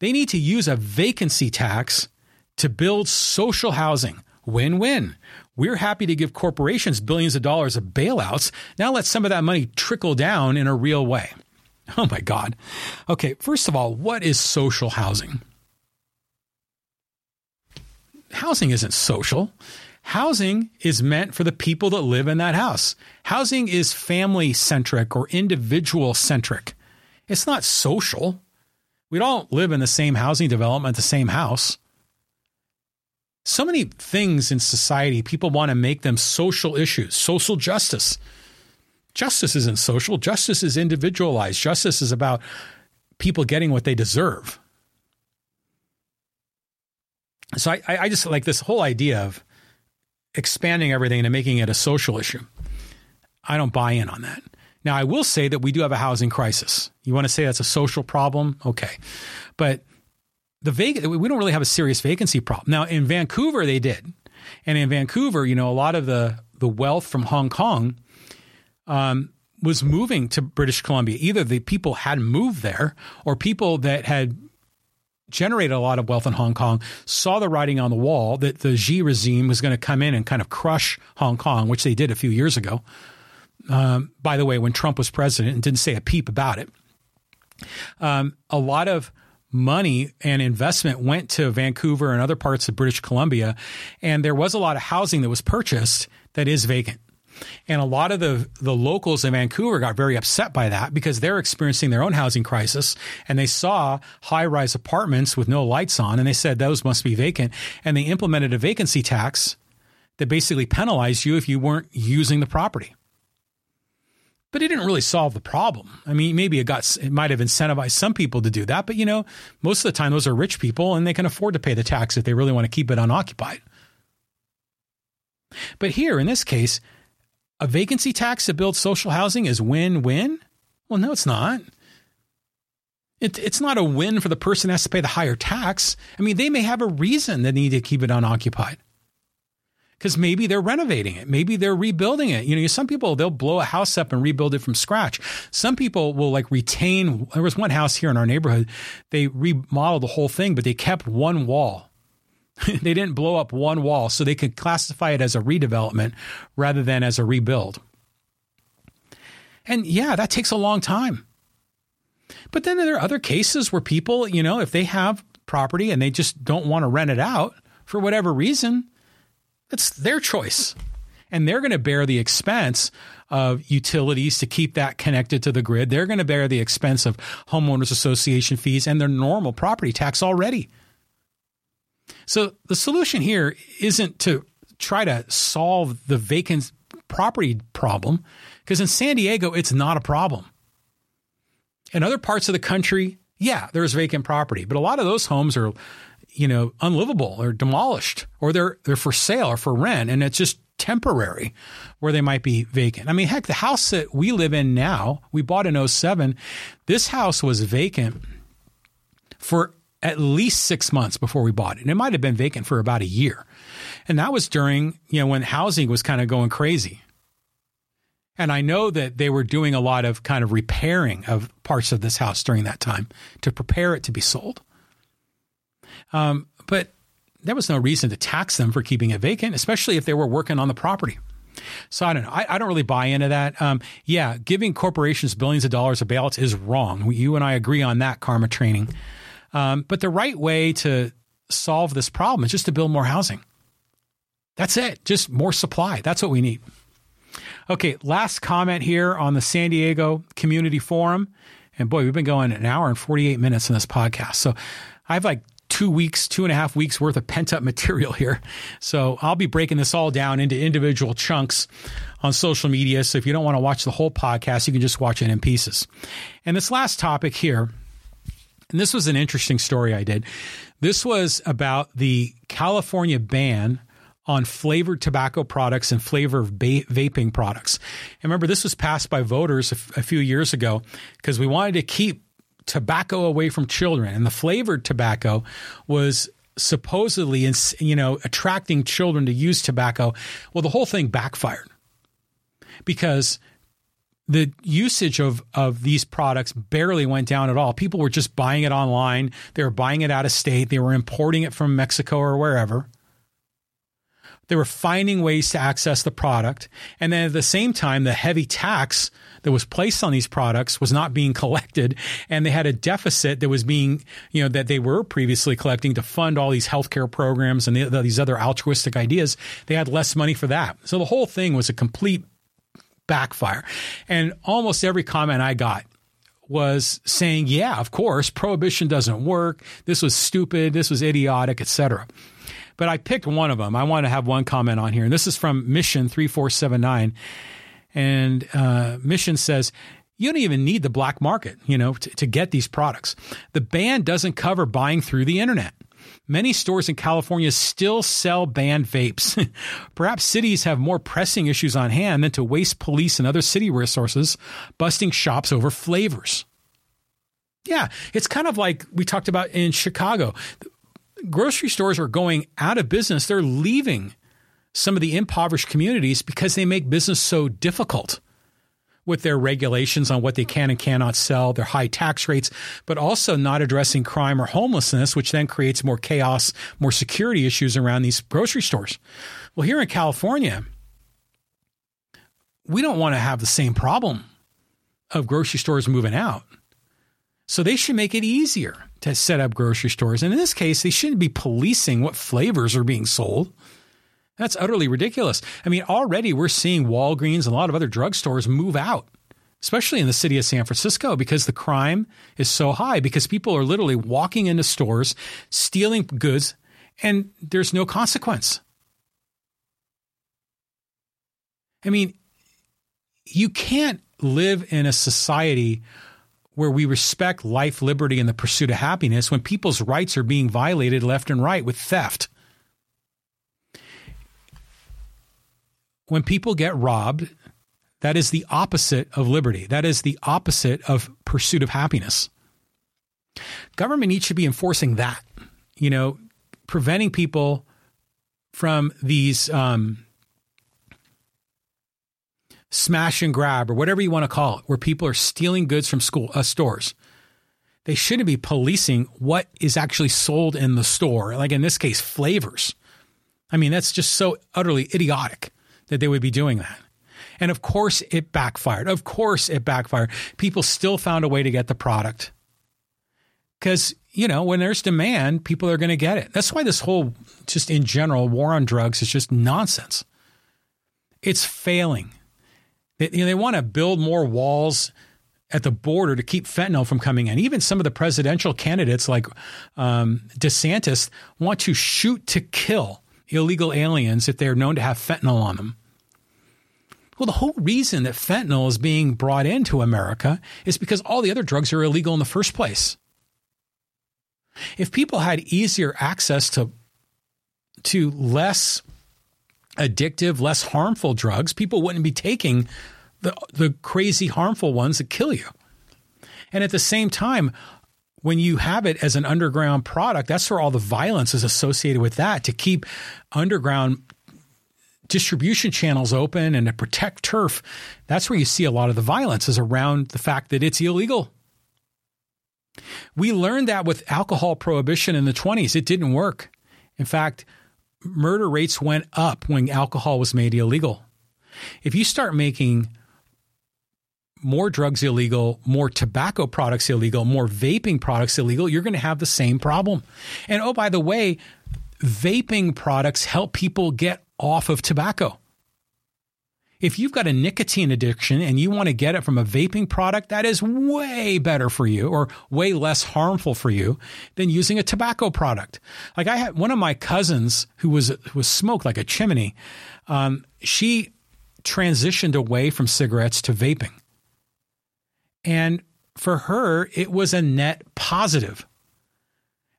they need to use a vacancy tax to build social housing. Win win. We're happy to give corporations billions of dollars of bailouts. Now let some of that money trickle down in a real way. Oh my God. Okay, first of all, what is social housing? Housing isn't social. Housing is meant for the people that live in that house. Housing is family centric or individual centric. It's not social. We don't live in the same housing development, the same house. So many things in society, people want to make them social issues, social justice. Justice isn't social, justice is individualized. Justice is about people getting what they deserve. So I, I just like this whole idea of expanding everything and making it a social issue. I don't buy in on that. Now, I will say that we do have a housing crisis. You want to say that's a social problem? Okay. But the vac- we don't really have a serious vacancy problem. Now, in Vancouver, they did. And in Vancouver, you know, a lot of the, the wealth from Hong Kong um, was moving to British Columbia. Either the people had moved there or people that had generated a lot of wealth in Hong Kong, saw the writing on the wall that the Xi regime was going to come in and kind of crush Hong Kong, which they did a few years ago. Um, by the way, when Trump was president and didn't say a peep about it, um, a lot of money and investment went to Vancouver and other parts of British Columbia, and there was a lot of housing that was purchased that is vacant. And a lot of the, the locals in Vancouver got very upset by that because they're experiencing their own housing crisis and they saw high rise apartments with no lights on and they said those must be vacant. And they implemented a vacancy tax that basically penalized you if you weren't using the property. But it didn't really solve the problem. I mean, maybe it got it might have incentivized some people to do that, but you know, most of the time those are rich people and they can afford to pay the tax if they really want to keep it unoccupied. But here in this case, a vacancy tax to build social housing is win win? Well, no, it's not. It, it's not a win for the person that has to pay the higher tax. I mean, they may have a reason they need to keep it unoccupied because maybe they're renovating it. Maybe they're rebuilding it. You know, some people, they'll blow a house up and rebuild it from scratch. Some people will like retain, there was one house here in our neighborhood. They remodeled the whole thing, but they kept one wall [LAUGHS] they didn't blow up one wall, so they could classify it as a redevelopment rather than as a rebuild. And yeah, that takes a long time. But then there are other cases where people, you know, if they have property and they just don't want to rent it out for whatever reason, it's their choice. And they're going to bear the expense of utilities to keep that connected to the grid. They're going to bear the expense of homeowners association fees and their normal property tax already. So the solution here isn't to try to solve the vacant property problem because in San Diego, it's not a problem. In other parts of the country, yeah, there's vacant property, but a lot of those homes are, you know, unlivable or demolished or they're they're for sale or for rent and it's just temporary where they might be vacant. I mean, heck, the house that we live in now, we bought in 07, this house was vacant for at least six months before we bought it. And it might have been vacant for about a year. And that was during, you know, when housing was kind of going crazy. And I know that they were doing a lot of kind of repairing of parts of this house during that time to prepare it to be sold. Um, but there was no reason to tax them for keeping it vacant, especially if they were working on the property. So I don't know. I, I don't really buy into that. Um, yeah, giving corporations billions of dollars of bailouts is wrong. You and I agree on that karma training. Um, but the right way to solve this problem is just to build more housing. That's it. Just more supply. That's what we need. Okay, last comment here on the San Diego Community Forum. And boy, we've been going an hour and 48 minutes in this podcast. So I have like two weeks, two and a half weeks worth of pent up material here. So I'll be breaking this all down into individual chunks on social media. So if you don't want to watch the whole podcast, you can just watch it in pieces. And this last topic here and this was an interesting story I did. This was about the California ban on flavored tobacco products and flavor ba- vaping products. And remember, this was passed by voters a, f- a few years ago because we wanted to keep tobacco away from children. And the flavored tobacco was supposedly, you know, attracting children to use tobacco. Well, the whole thing backfired because the usage of of these products barely went down at all. People were just buying it online. They were buying it out of state. They were importing it from Mexico or wherever. They were finding ways to access the product. And then at the same time, the heavy tax that was placed on these products was not being [LAUGHS] collected. And they had a deficit that was being, you know, that they were previously collecting to fund all these healthcare programs and these other altruistic ideas. They had less money for that. So the whole thing was a complete backfire. And almost every comment I got was saying, yeah, of course, prohibition doesn't work. This was stupid. This was idiotic, etc. But I picked one of them. I want to have one comment on here. And this is from Mission 3479. And uh, Mission says, you don't even need the black market, you know, to, to get these products. The ban doesn't cover buying through the internet. Many stores in California still sell banned vapes. [LAUGHS] Perhaps cities have more pressing issues on hand than to waste police and other city resources busting shops over flavors. Yeah, it's kind of like we talked about in Chicago grocery stores are going out of business. They're leaving some of the impoverished communities because they make business so difficult with their regulations on what they can and cannot sell, their high tax rates, but also not addressing crime or homelessness, which then creates more chaos, more security issues around these grocery stores. Well, here in California, we don't want to have the same problem of grocery stores moving out. So they should make it easier to set up grocery stores. And in this case, they shouldn't be policing what flavors are being sold. That's utterly ridiculous. I mean, already we're seeing Walgreens and a lot of other drugstores move out, especially in the city of San Francisco, because the crime is so high, because people are literally walking into stores, stealing goods, and there's no consequence. I mean, you can't live in a society where we respect life, liberty, and the pursuit of happiness when people's rights are being violated left and right with theft. When people get robbed, that is the opposite of liberty. That is the opposite of pursuit of happiness. Government needs to be enforcing that, you know, preventing people from these um, smash and grab or whatever you want to call it, where people are stealing goods from school uh, stores. They shouldn't be policing what is actually sold in the store. Like in this case, flavors. I mean, that's just so utterly idiotic that they would be doing that. And of course, it backfired. Of course, it backfired. People still found a way to get the product. Because, you know, when there's demand, people are going to get it. That's why this whole, just in general, war on drugs is just nonsense. It's failing. They, you know, they want to build more walls at the border to keep fentanyl from coming in. Even some of the presidential candidates, like um, DeSantis, want to shoot to kill illegal aliens if they're known to have fentanyl on them. Well, the whole reason that fentanyl is being brought into America is because all the other drugs are illegal in the first place. If people had easier access to to less addictive, less harmful drugs, people wouldn't be taking the, the crazy harmful ones that kill you. And at the same time, when you have it as an underground product, that's where all the violence is associated with that to keep underground distribution channels open and to protect turf. That's where you see a lot of the violence is around the fact that it's illegal. We learned that with alcohol prohibition in the 20s. It didn't work. In fact, murder rates went up when alcohol was made illegal. If you start making more drugs illegal, more tobacco products illegal, more vaping products illegal, you're going to have the same problem. And oh, by the way, vaping products help people get off of tobacco. If you've got a nicotine addiction and you want to get it from a vaping product, that is way better for you or way less harmful for you than using a tobacco product. Like I had one of my cousins who was who was smoked like a chimney. Um, she transitioned away from cigarettes to vaping, and for her, it was a net positive.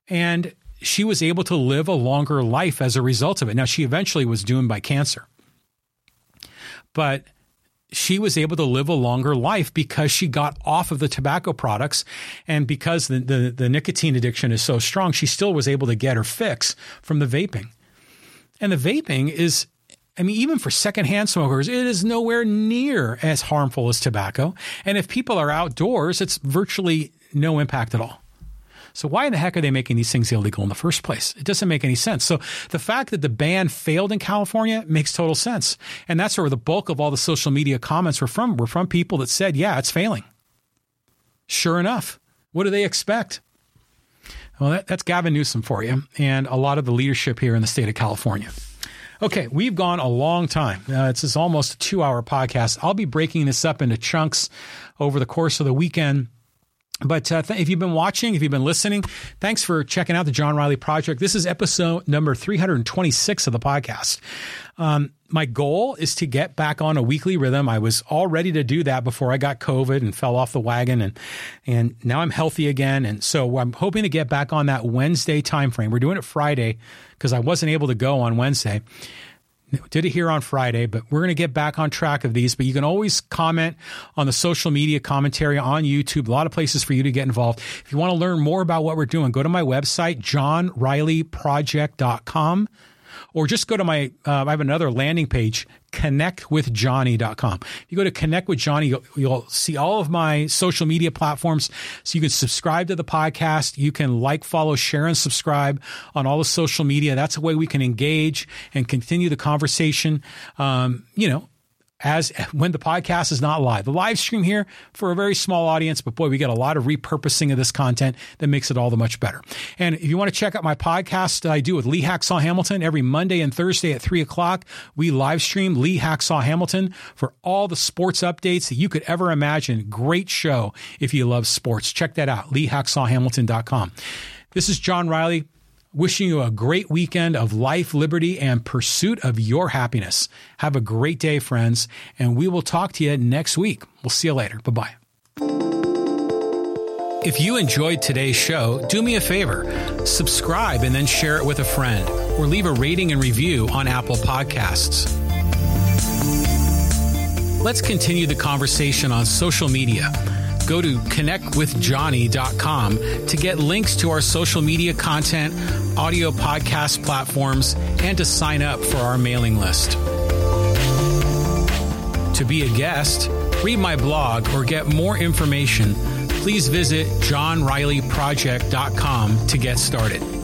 And she was able to live a longer life as a result of it. Now, she eventually was doomed by cancer but she was able to live a longer life because she got off of the tobacco products and because the, the, the, nicotine addiction is so strong, she still was able to get her fix from the vaping. And the vaping is I mean, even for secondhand smokers, it is nowhere near as harmful as tobacco. And if people are outdoors, it's virtually no impact at all. So why in the heck are they making these things illegal in the first place? It doesn't make any sense. So the fact that the ban failed in California makes total sense. And that's where the bulk of all the social media comments were from, were from people that said, yeah, it's failing. Sure enough. What do they expect? Well, that, that's Gavin Newsom for you and a lot of the leadership here in the state of California. Okay, we've gone a long time. Uh, this is almost a two hour podcast. I'll be breaking this up into chunks over the course of the weekend. But uh, th- if you've been watching, if you've been listening, thanks for checking out the John Riley Project. This is episode number 326 of the podcast. Um, my goal is to get back on a weekly rhythm. I was all ready to do that before I got COVID and fell off the wagon, and and now I'm healthy again. And so I'm hoping to get back on that Wednesday timeframe. We're doing it Friday because I wasn't able to go on Wednesday did it here on Friday, but we're going to get back on track of these. But you can always comment on the social media commentary on YouTube. A lot of places for you to get involved. If you want to learn more about what we're doing, go to my website, johnrileyproject.com or just go to my, uh, I have another landing page, connectwithjohnny.com. If you go to Connect with Johnny, you'll, you'll, see all of my social media platforms. So you can subscribe to the podcast. You can like, follow, share, and subscribe on all the social media. That's a way we can engage and continue the conversation. Um, you know, as when the podcast is not live. The live stream here for a very small audience, but boy, we get a lot of repurposing of this content that makes it all the much better. And if you want to check out my podcast that I do with Lee Hacksaw Hamilton every Monday and Thursday at three o'clock, we live stream Lee Hacksaw Hamilton for all the sports updates that you could ever imagine. Great show if you love sports. Check that out, leehacksawhamilton.com. This is John Riley. Wishing you a great weekend of life, liberty, and pursuit of your happiness. Have a great day, friends, and we will talk to you next week. We'll see you later. Bye bye. If you enjoyed today's show, do me a favor subscribe and then share it with a friend, or leave a rating and review on Apple Podcasts. Let's continue the conversation on social media go to connectwithjohnny.com to get links to our social media content, audio podcast platforms, and to sign up for our mailing list. To be a guest, read my blog, or get more information, please visit johnrileyproject.com to get started.